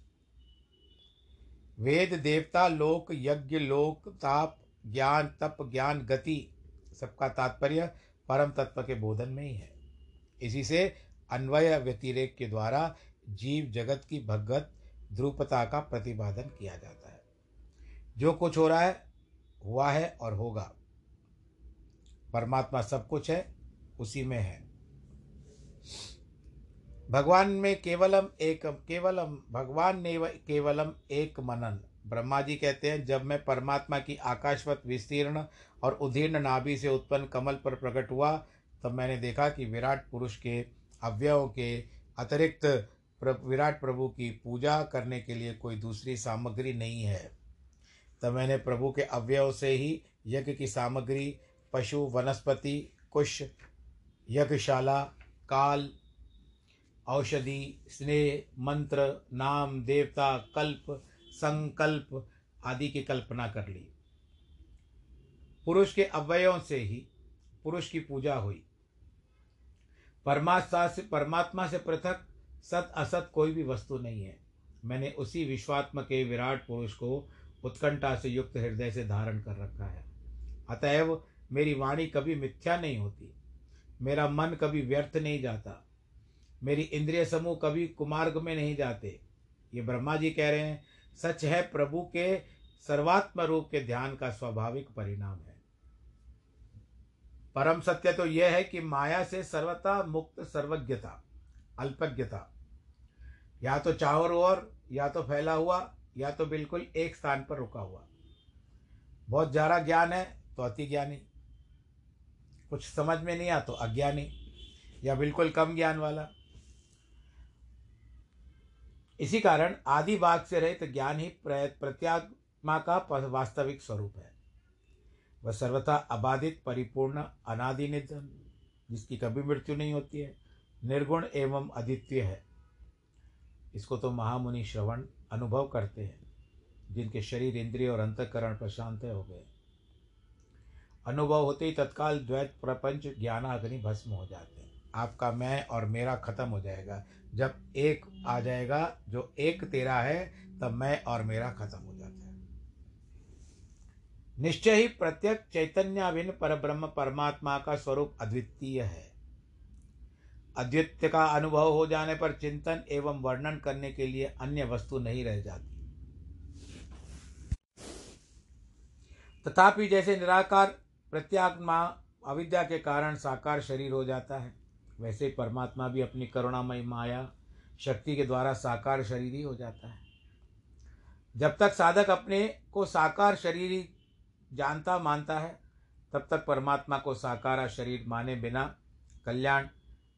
वेद देवता, लोक, यज्ञ, लोक, ताप, ज्ञान, तप, ज्ञान, गति, सबका तात्पर्य परम तत्व के बोधन में ही है। इसी से अन्वय व्यतिरेक के द्वारा जीव जगत की भगत ध्रुपता का प्रतिपादन किया जाता है। जो कुछ हो रहा है, हुआ है और होगा। परमात्मा सब कुछ है, उसी में है। भगवान में केवलम एक, केवलम, भगवान ने केवलम एक मनन। ब्रह्मा जी कहते हैं, जब मैं परमात्मा की आकाशवत विस्तीर्ण और उदीर्ण नाभि से उत्पन्न कमल पर प्रकट हुआ, तब मैंने देखा कि विराट पुरुष के अवयवों के अतिरिक्त विराट प्रभु की पूजा करने के लिए कोई दूसरी सामग्री नहीं है। तब मैंने प्रभु के अवयव से ही यज्ञ की सामग्री, पशु, वनस्पति, कुश, यज्ञशाला, काल औषधि, स्नेह, मंत्र, नाम, देवता, कल्प, संकल्प आदि की कल्पना कर ली। पुरुष के अवयवों से ही पुरुष की पूजा हुई। परमात्मा से परमात्मा से पृथक, सत, असत कोई भी वस्तु नहीं है। मैंने उसी विश्वात्म के विराट पुरुष को उत्कंठा से युक्त हृदय से धारण कर रखा है। अतएव मेरी वाणी कभी मिथ्या नहीं होती। मेरा मन कभी व्यर्थ नहीं जाता। मेरी इंद्रिय समूह कभी कुमार्ग में नहीं जाते। ये ब्रह्मा जी कह रहे हैं, सच है प्रभु के सर्वात्म रूप के ध्यान का स्वाभाविक परिणाम है। परम सत्य तो यह है कि माया से सर्वता मुक्त सर्वज्ञता, अल्पज्ञता। या तो चारों ओर या तो फैला हुआ, या तो बिल्कुल एक स्थान पर रुका हुआ। बहुत ज़्यादा ज्ञान है तो अति ज्ञानी। कुछ समझ में नहीं आ तो अज्ञानी, या बिल्कुल कम ज्ञान वाला। इसी कारण आदि भाग से रहित ज्ञान ही प्रत्यात्मा का वास्तविक स्वरूप है। वह सर्वथा अबाधित, परिपूर्ण अनादि निधन जिसकी कभी मृत्यु नहीं होती है, निर्गुण एवं अद्वितीय है। इसको तो महामुनि श्रवण अनुभव करते हैं, जिनके शरीर इंद्रिय और अंतकरण प्रशांत हो गए। अनुभव होते ही तत्काल द्वैत प्रपंच ज्ञानाग्नि भस्म हो जाते हैं। आपका मैं और मेरा खत्म हो जाएगा। जब एक आ जाएगा, जो एक तेरा है, तब मैं और मेरा खत्म हो जाता है। निश्चय ही प्रत्येक चैतन्याभिन्न पर ब्रह्म परमात्मा का स्वरूप अद्वितीय है। अद्वित्य का अनुभव हो जाने पर चिंतन एवं वर्णन करने के लिए अन्य वस्तु नहीं रह जाती। तथापि जैसे निराकार प्रत्यात्मा अविद्या के कारण साकार शरीर हो जाता है वैसे परमात्मा भी अपनी करुणामय माया शक्ति के द्वारा साकार शरीर ही हो जाता है। जब तक साधक अपने को साकार शरीर जानता, मानता है, तब तक परमात्मा को साकार शरीर माने बिना कल्याण,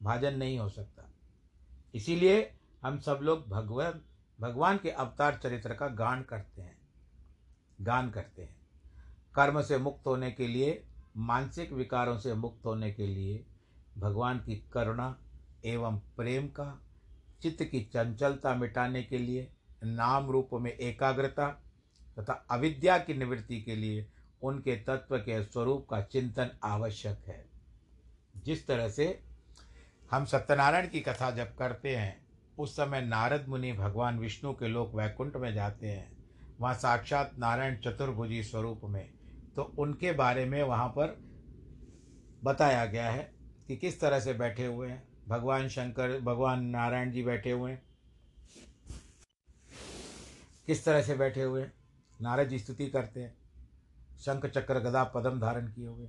भाजन नहीं हो सकता। इसीलिए हम सब लोग भगवान भगवान के अवतार चरित्र का गान करते हैं। गान करते हैं। कर्म से मुक्त होने के लिए, मानसिक विकारों से मुक्त होने के लिए भगवान की करुणा एवं प्रेम का, चित्त की चंचलता मिटाने के लिए, नाम रूप में एकाग्रता तथा अविद्या की निवृत्ति के लिए उनके तत्व के स्वरूप का चिंतन आवश्यक है। जिस तरह से हम सत्यनारायण की कथा जब करते हैं, उस समय नारद मुनि भगवान विष्णु के लोक वैकुंठ में जाते हैं। वहाँ साक्षात नारायण चतुर्भुजी स्वरूप में। तो उनके बारे में वहाँ पर बताया गया है कि किस तरह से बैठे हुए हैं? भगवान शंकर, भगवान नारायण जी बैठे हुए हैं। किस तरह से बैठे हुए हैं? नारद जी स्तुति करते हैं। शंख चक्र गदा पदम धारण किए हुए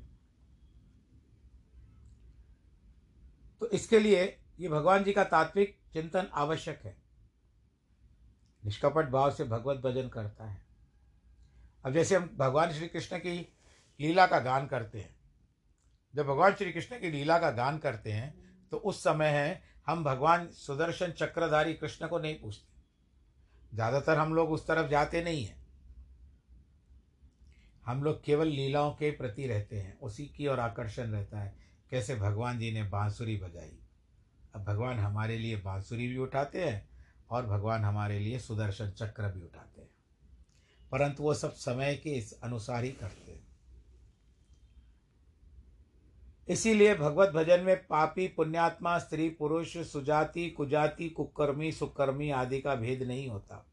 तो इसके लिए ये भगवान जी का तात्विक चिंतन आवश्यक है। निष्कपट भाव से भगवत भजन करता है। अब जैसे हम भगवान श्री कृष्ण की लीला का गान करते हैं जब भगवान श्री कृष्ण की लीला का गान करते हैं तो उस समय है, हम भगवान सुदर्शन चक्रधारी कृष्ण को नहीं पूछते। ज़्यादातर हम लोग उस तरफ़ जाते नहीं हैं। हम लोग केवल लीलाओं के प्रति रहते हैं, उसी की ओर आकर्षण रहता है, कैसे भगवान जी ने बांसुरी बजाई। अब भगवान हमारे लिए बांसुरी भी उठाते हैं, और भगवान हमारे लिए सुदर्शन चक्र भी उठाते हैं। परंतु वो सब समय के इस अनुसार ही करते हैं। इसीलिए भगवत भजन में पापी, पुण्यात्मा, स्त्री, पुरुष, सुजाति, कुजाति, कुकर्मी, सुकर्मी आदि का भेद नहीं होता।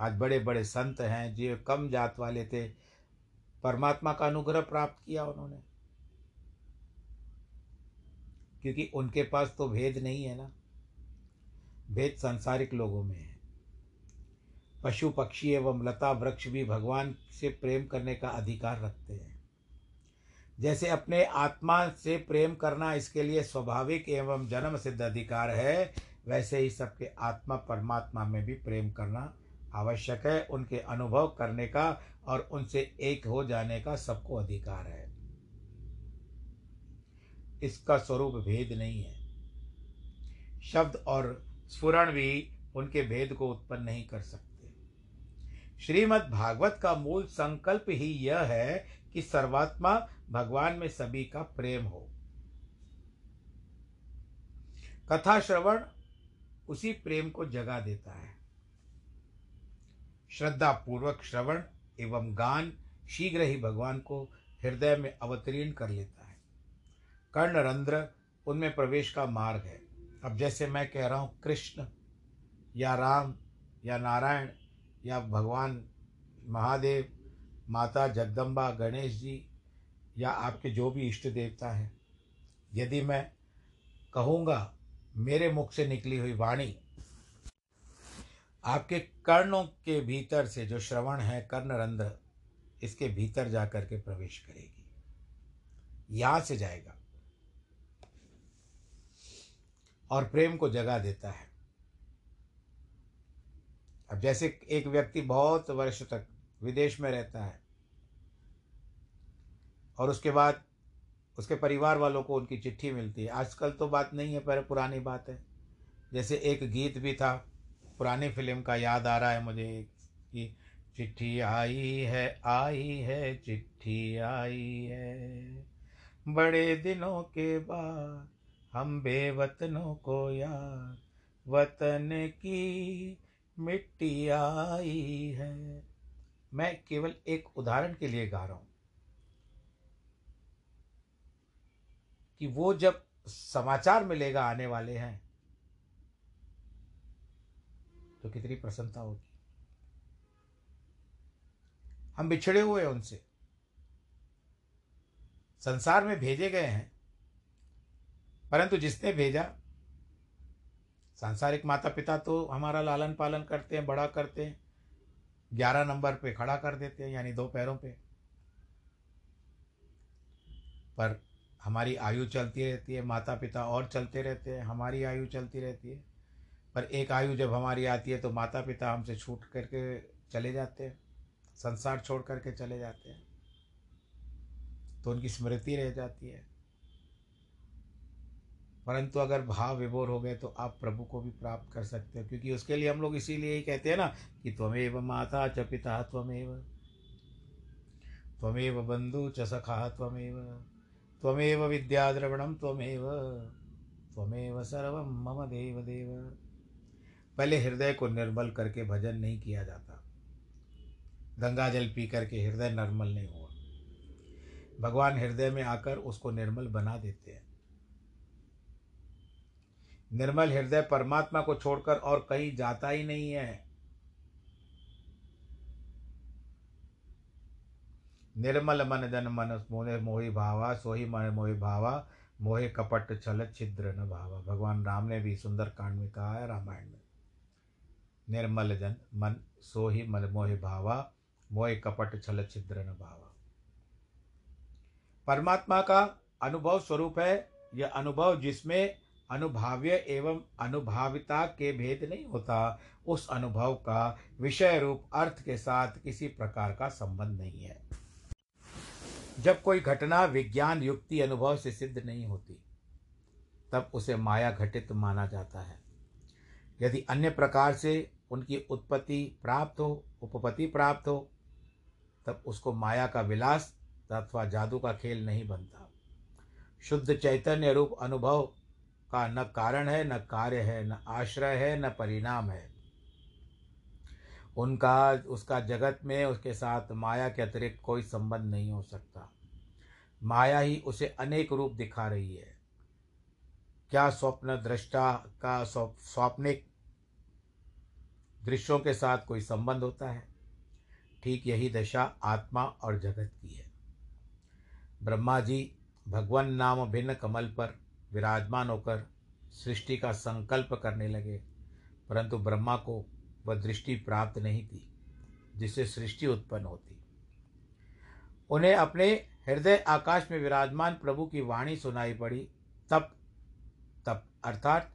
आज बड़े बड़े संत हैं जो कम जात वाले थे। परमात्मा का अनुग्रह प्राप्त किया उन्होंने। क्योंकि उनके पास तो भेद नहीं है ना। भेद सांसारिक लोगों में है। पशु पक्षी एवं लता वृक्ष भी भगवान से प्रेम करने का अधिकार रखते हैं। जैसे अपने आत्मा से प्रेम करना इसके लिए स्वाभाविक एवं जन्म सिद्ध अधिकार है, वैसे ही सबके आत्मा परमात्मा में भी प्रेम करना आवश्यक है। उनके अनुभव करने का और उनसे एक हो जाने का सबको अधिकार है। इसका स्वरूप भेद नहीं है। शब्द और स्फुरण भी उनके भेद को उत्पन्न नहीं कर सकते। श्रीमद् भागवत का मूल संकल्प ही यह है कि सर्वात्मा भगवान में सभी का प्रेम हो। कथा श्रवण उसी प्रेम को जगा देता है। श्रद्धा पूर्वक श्रवण एवं गान शीघ्र ही भगवान को हृदय में अवतीर्ण कर लेता है। कर्ण रंध्र उनमें प्रवेश का मार्ग है। अब जैसे मैं कह रहा हूँ, कृष्ण या राम या नारायण या भगवान महादेव, माता जगदम्बा, गणेश जी या आपके जो भी इष्ट देवता हैं। यदि मैं कहूँगा, मेरे मुख से निकली हुई वाणी, आपके कर्णों के भीतर से जो श्रवण है, कर्णरंध्र, इसके भीतर जा कर के प्रवेश करेगी। यहाँ से जाएगा। और प्रेम को जगा देता है। अब जैसे एक व्यक्ति बहुत वर्ष तक विदेश में रहता है और उसके बाद उसके परिवार वालों को उनकी चिट्ठी मिलती है। आजकल तो बात नहीं है, पर पुरानी बात है। जैसे एक गीत भी था, पुरानी फ़िल्म का याद आ रहा है मुझे कि चिट्ठी आई है आई है, चिट्ठी आई है। बड़े दिनों के बाद हम बेवतनों को यार वतन की मिट्टी आई है। मैं केवल एक उदाहरण के लिए गा रहा हूँ। कि वो जब समाचार मिलेगा आने वाले हैं तो कितनी प्रसन्नता होगी। हम बिछड़े हुए हैं उनसे। संसार में भेजे गए हैं, परंतु जिसने भेजा, सांसारिक माता पिता तो हमारा लालन पालन करते हैं, बड़ा करते हैं, ग्यारह नंबर पे खड़ा कर देते हैं, यानी दो पैरों पे। पर हमारी आयु चलती रहती है माता पिता और चलते रहते हैं, हमारी आयु चलती रहती है। पर एक आयु जब हमारी आती है तो माता पिता हमसे छूट करके चले जाते हैं, संसार छोड़ करके चले जाते हैं। तो उनकी स्मृति रह जाती है। परंतु अगर भाव विभोर हो गए तो आप प्रभु को भी प्राप्त कर सकते हो, क्योंकि उसके लिए हम लोग इसीलिए ही कहते हैं ना कि त्वमेव माता च पिता त्वमेव। त्वमेव बंधु च सखा त्वमेव। त्वमेव विद्याद्रवणम त्वमेव त्वमेव सर्वम मम देव देव पहले हृदय को निर्मल करके भजन नहीं किया जाता। गंगा जल पी करके हृदय निर्मल नहीं हुआ। भगवान हृदय में आकर उसको निर्मल बना देते हैं। निर्मल हृदय परमात्मा को छोड़कर और कहीं जाता ही नहीं है। निर्मल मन जन मन मोहे मोहि भावा, सोही मन मोहि भावा, मोहे कपट छल छिद्र न भावा। भगवान राम ने भी सुंदर कांड में कहा है रामायण में। निर्मल जन, मन, सोही मन मोहि भावा, मोहे कपट छल छिद्र न भाव। परमात्मा का अनुभव स्वरूप है, यह अनुभव जिसमें अनुभाव्य एवं अनुभाविता के भेद नहीं होता, उस अनुभव का विषय रूप अर्थ के साथ किसी प्रकार का संबंध नहीं है। जब कोई घटना विज्ञान युक्ति अनुभव से सिद्ध नहीं होती, तब उसे माया घटित माना जाता है। यदि अन्य प्रकार से उनकी उत्पत्ति प्राप्त हो, उपपत्ति प्राप्त हो, तब उसको माया का विलास अथवा जादू का खेल नहीं बनता। शुद्ध चैतन्य रूप अनुभव का न कारण है, न कार्य है, न आश्रय है, न परिणाम है। उनका, उसका जगत में, उसके साथ माया के अतिरिक्त कोई संबंध नहीं हो सकता। माया ही उसे अनेक रूप दिखा रही है। क्या स्वप्न दृष्टा का स्वप्निक दृश्यों के साथ कोई संबंध होता है? ठीक यही दशा आत्मा और जगत की है। ब्रह्मा जी, भगवान नाम भिन्न कमल पर विराजमान होकर सृष्टि का संकल्प करने लगे, परंतु ब्रह्मा को वह दृष्टि प्राप्त नहीं थी जिससे सृष्टि उत्पन्न होती। उन्हें अपने हृदय आकाश में विराजमान प्रभु की वाणी सुनाई पड़ी, तब तब, अर्थात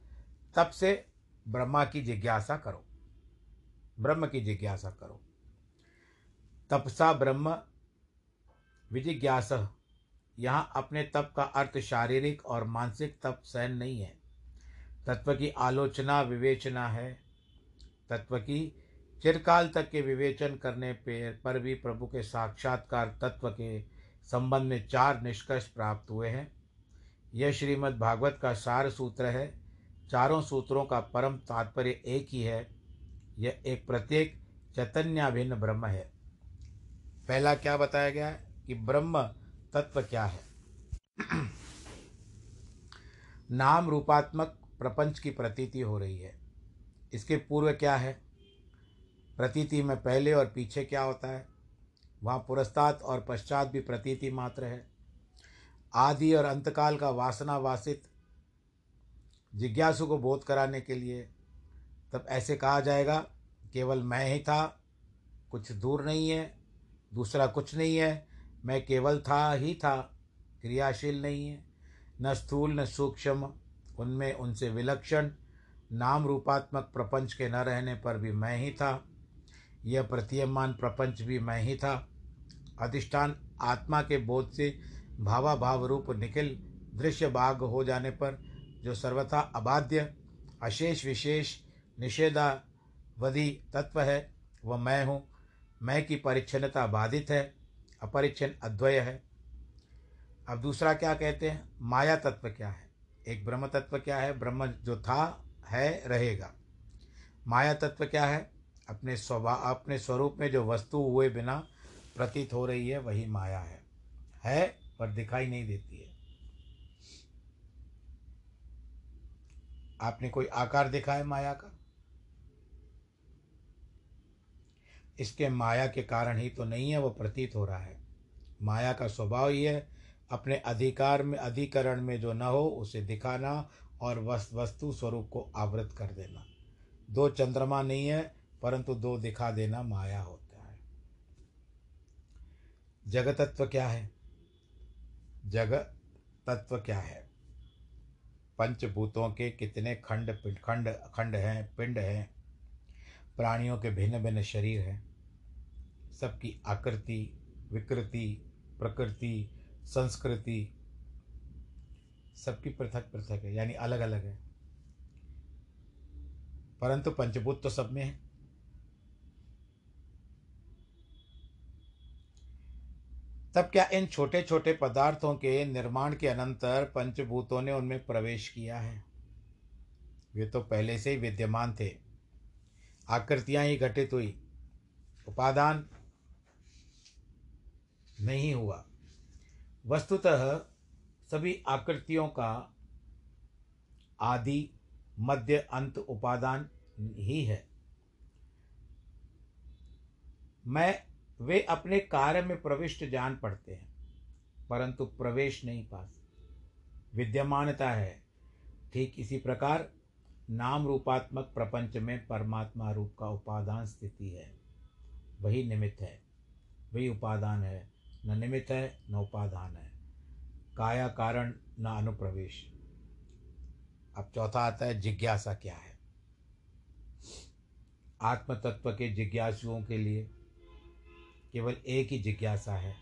तब से ब्रह्मा की जिज्ञासा करो। ब्रह्म की जिज्ञासा करो। तपसा ब्रह्म विजिज्ञास, यहाँ अपने तप का अर्थ शारीरिक और मानसिक तप सहन नहीं है। तत्व की आलोचना विवेचना है। तत्व की चिरकाल तक के विवेचन करने पर भी प्रभु के साक्षात्कार तत्व के संबंध में चार निष्कर्ष प्राप्त हुए हैं। यह श्रीमद् भागवत का सार सूत्र है। चारों सूत्रों का परम तात्पर्य एक ही है। यह एक प्रत्येक चैतन्याभिन्न ब्रह्म है। पहला क्या बताया गया है कि ब्रह्म तत्व क्या है? नाम रूपात्मक प्रपंच की प्रतीति हो रही है। इसके पूर्व क्या है? प्रतीति में पहले और पीछे क्या होता है? वहाँ पुरस्तात और पश्चात भी प्रतीति मात्र है। आदि और अंतकाल का वासना वासित जिज्ञासु को बोध कराने के लिए तब ऐसे कहा जाएगा, केवल मैं ही था, कुछ दूर नहीं है, दूसरा कुछ नहीं है, मैं केवल था ही था, क्रियाशील नहीं है, न स्थूल न सूक्ष्म, उनमें उनसे विलक्षण नाम रूपात्मक प्रपंच के न रहने पर भी मैं ही था। यह प्रतीयमान प्रपंच भी मैं ही था। अधिष्ठान आत्मा के बोध से भावा भाव रूप निखिल दृश्य भाग हो जाने पर, जो सर्वथा अबाध्य, अशेष विशेष, निषेधावधि तत्व है, वह मैं हूँ। मैं की परिच्छनता बाधित है अपरिच्छन अद्वय है। अब दूसरा क्या कहते हैं? माया तत्व क्या है? एक ब्रह्म तत्व क्या है? ब्रह्म जो था है, रहेगा। माया तत्व क्या है? अपने स्वभाव अपने स्वरूप में जो वस्तु हुए बिना प्रतीत हो रही है, वही माया है। है, पर दिखाई नहीं देती है। आपने कोई आकार देखा है माया का? इसके माया के कारण ही तो नहीं है, वो प्रतीत हो रहा है। माया का स्वभाव ही है, अपने अधिकार में, अधिकरण में जो न हो, उसे दिखाना और वस्तु स्वरूप को आवृत कर देना। दो चंद्रमा नहीं है, परंतु दो दिखा देना माया होता है। जगत तत्व क्या है? जगत तत्व क्या है? पंचभूतों के कितने खंड खंड खंड हैं, पिंड हैं? प्राणियों के भिन्न भिन्न शरीर हैं। सबकी आकृति, विकृति, प्रकृति, संस्कृति सबकी पृथक पृथक है, यानी अलग अलग है। परंतु पंचभूत तो सब में है। तब क्या इन छोटे छोटे पदार्थों के निर्माण के अनंतर पंचभूतों ने उनमें प्रवेश किया है? वे तो पहले से ही विद्यमान थे। आकृतियाँ ही घटित हुई। उपादान नहीं हुआ। वस्तुतः सभी आकृतियों का आदि मध्य अंत उपादान ही है। मैं, वे अपने कार्य में प्रविष्ट जान पड़ते हैं, परंतु प्रवेश नहीं पास विद्यमानता है। ठीक इसी प्रकार नाम रूपात्मक प्रपंच में परमात्मा रूप का उपादान स्थिति है। वही निमित्त है। वही उपादान है। न निमित्त है, न उपादान है। काया कारण न अनुप्रवेश। अब चौथा आता है, जिज्ञासा क्या है? आत्म तत्व के जिज्ञासुओं के लिए केवल एक ही जिज्ञासा है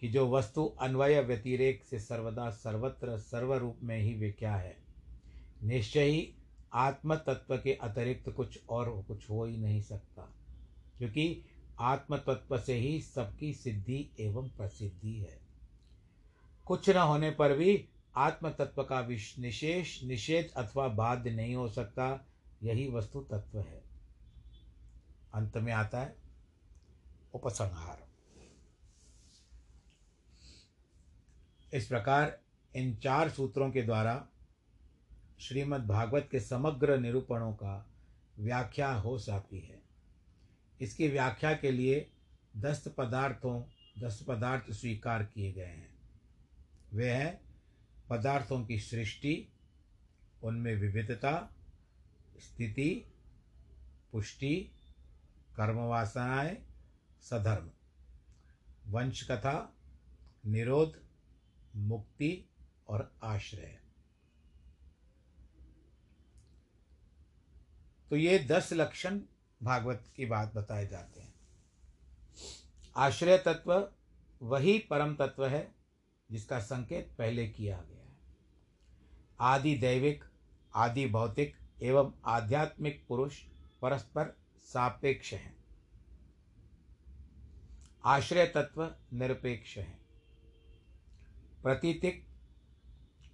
कि जो वस्तु अन्वय व्यतिरेक से सर्वदा सर्वत्र सर्वरूप में ही वे क्या है? निश्चय ही आत्म तत्व के अतिरिक्त कुछ और कुछ हो ही नहीं सकता, क्योंकि आत्म तत्व से ही सबकी सिद्धि एवं प्रसिद्धि है। कुछ न होने पर भी आत्म तत्व का निशेष, निषेध अथवा बाध्य नहीं हो सकता, यही वस्तु तत्व है। अंत में आता है उपसंहार। इस प्रकार इन चार सूत्रों के द्वारा श्रीमद् भागवत के समग्र निरूपणों का व्याख्या हो जाती है। इसकी व्याख्या के लिए दस पदार्थों दस पदार्थ स्वीकार किए गए हैं। वे हैं पदार्थों की सृष्टि, उनमें विविधता, स्थिति, पुष्टि, कर्मवासनाएँ, सधर्म। वंश कथा निरोध, मुक्ति और आश्रय। तो ये दस लक्षण भागवत की बात बताए जाते हैं। आश्रय तत्व वही परम तत्व है जिसका संकेत पहले किया गया है। आदि दैविक, आदि भौतिक एवं आध्यात्मिक पुरुष परस्पर सापेक्ष हैं। आश्रय तत्व निरपेक्ष हैं। प्रतीतिक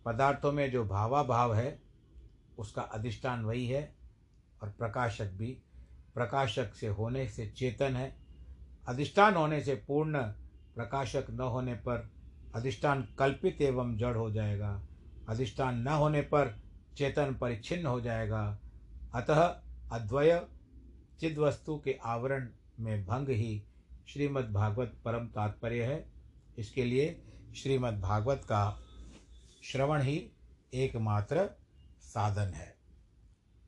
पदार्थों में जो भावाभाव है, उसका अधिष्ठान वही है और प्रकाशक भी। प्रकाशक से होने से चेतन है। अधिष्ठान होने से पूर्ण प्रकाशक न होने पर अधिष्ठान कल्पित एवं जड़ हो जाएगा। अधिष्ठान न होने पर चेतन परिच्छिन्न हो जाएगा। अतः अद्वय चिद्वस्तु के आवरण में भंग ही श्रीमद् भागवत परम तात्पर्य है। इसके लिए श्रीमद् भागवत का श्रवण ही एकमात्र साधन है।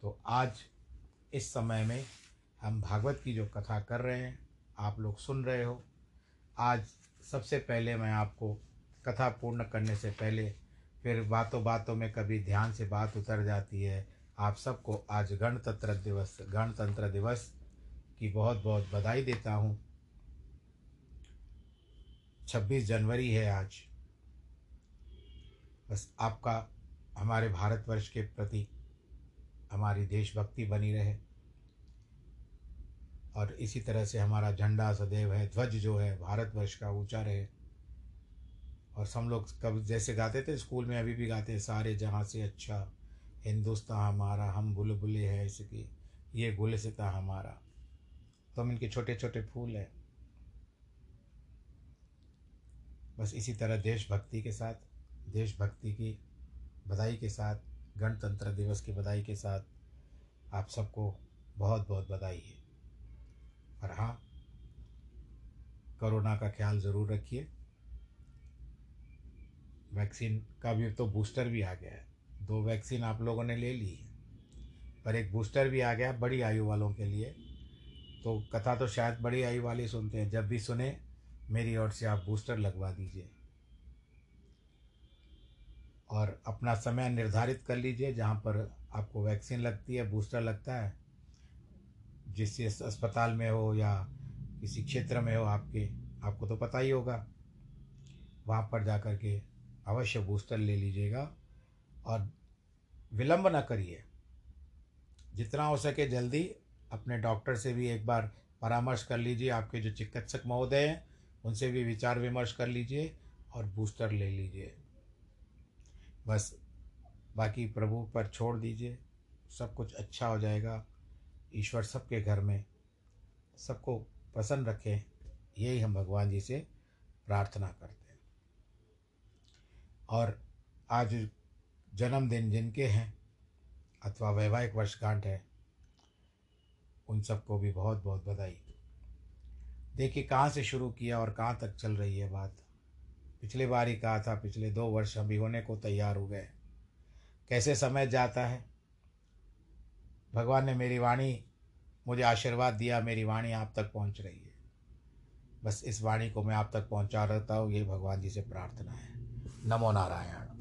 तो आज इस समय में हम भागवत की जो कथा कर रहे हैं, आप लोग सुन रहे हो। आज सबसे पहले मैं आपको कथा पूर्ण करने से पहले फिर बातों बातों में कभी ध्यान से बात उतर जाती है। आप सबको आज गणतंत्र दिवस गणतंत्र दिवस की बहुत बहुत बधाई देता हूँ। छब्बीस जनवरी है आज। बस आपका, हमारे भारतवर्ष के प्रति हमारी देशभक्ति बनी रहे। और इसी तरह से हमारा झंडा सदैव है, ध्वज जो है, भारतवर्ष का ऊँचा रहे। और हम लोग कब जैसे गाते थे, स्कूल में अभी भी गाते हैं, सारे जहाँ से अच्छा हिंदुस्तान हमारा, हम बुलबुले हैं इसकी ये गुलसिता हमारा। तो हम इनके छोटे छोटे फूल हैं। बस इसी तरह देशभक्ति के साथ, देशभक्ति की बधाई के साथ, गणतंत्र दिवस की बधाई के साथ आप सबको बहुत बहुत बधाई है। और हाँ कोरोना का ख्याल ज़रूर रखिए। वैक्सीन का भी तो बूस्टर भी आ गया है। दो वैक्सीन आप लोगों ने ले ली है पर एक बूस्टर भी आ गया बड़ी आयु वालों के लिए। तो कथा तो शायद बड़ी आयु वाले सुनते हैं, जब भी सुने, मेरी ओर से आप बूस्टर लगवा दीजिए। और अपना समय निर्धारित कर लीजिए जहाँ पर आपको वैक्सीन लगती है, बूस्टर लगता है। जिस अस्पताल में हो या किसी क्षेत्र में हो आपके, आपको तो पता ही होगा। वहाँ पर जा कर के अवश्य बूस्टर ले लीजिएगा और विलंब ना करिए। जितना हो सके जल्दी अपने डॉक्टर से भी एक बार परामर्श कर लीजिए। आपके जो चिकित्सक महोदय हैं, उनसे भी विचार विमर्श कर लीजिए और बूस्टर ले लीजिए। बस बाकी प्रभु पर छोड़ दीजिए। सब कुछ अच्छा हो जाएगा। ईश्वर सबके घर में सबको प्रसन्न रखें। यही हम भगवान जी से प्रार्थना करते हैं। और आज जन्मदिन जिनके हैं, अथवा वैवाहिक वर्षगांठ है, उन सबको भी बहुत बहुत बधाई। देखिए, कहाँ से शुरू किया और कहाँ तक चल रही है बात? पिछले बार ही कहा था, पिछले दो वर्ष अभी होने को तैयार हो गए कैसे समय जाता है? भगवान ने मेरी वाणी, मुझे आशीर्वाद दिया, मेरी वाणी आप तक पहुँच रही है। बस इस वाणी को मैं आप तक पहुँचा रहता हूँ ये भगवान जी से प्रार्थना है। नमो नारायण।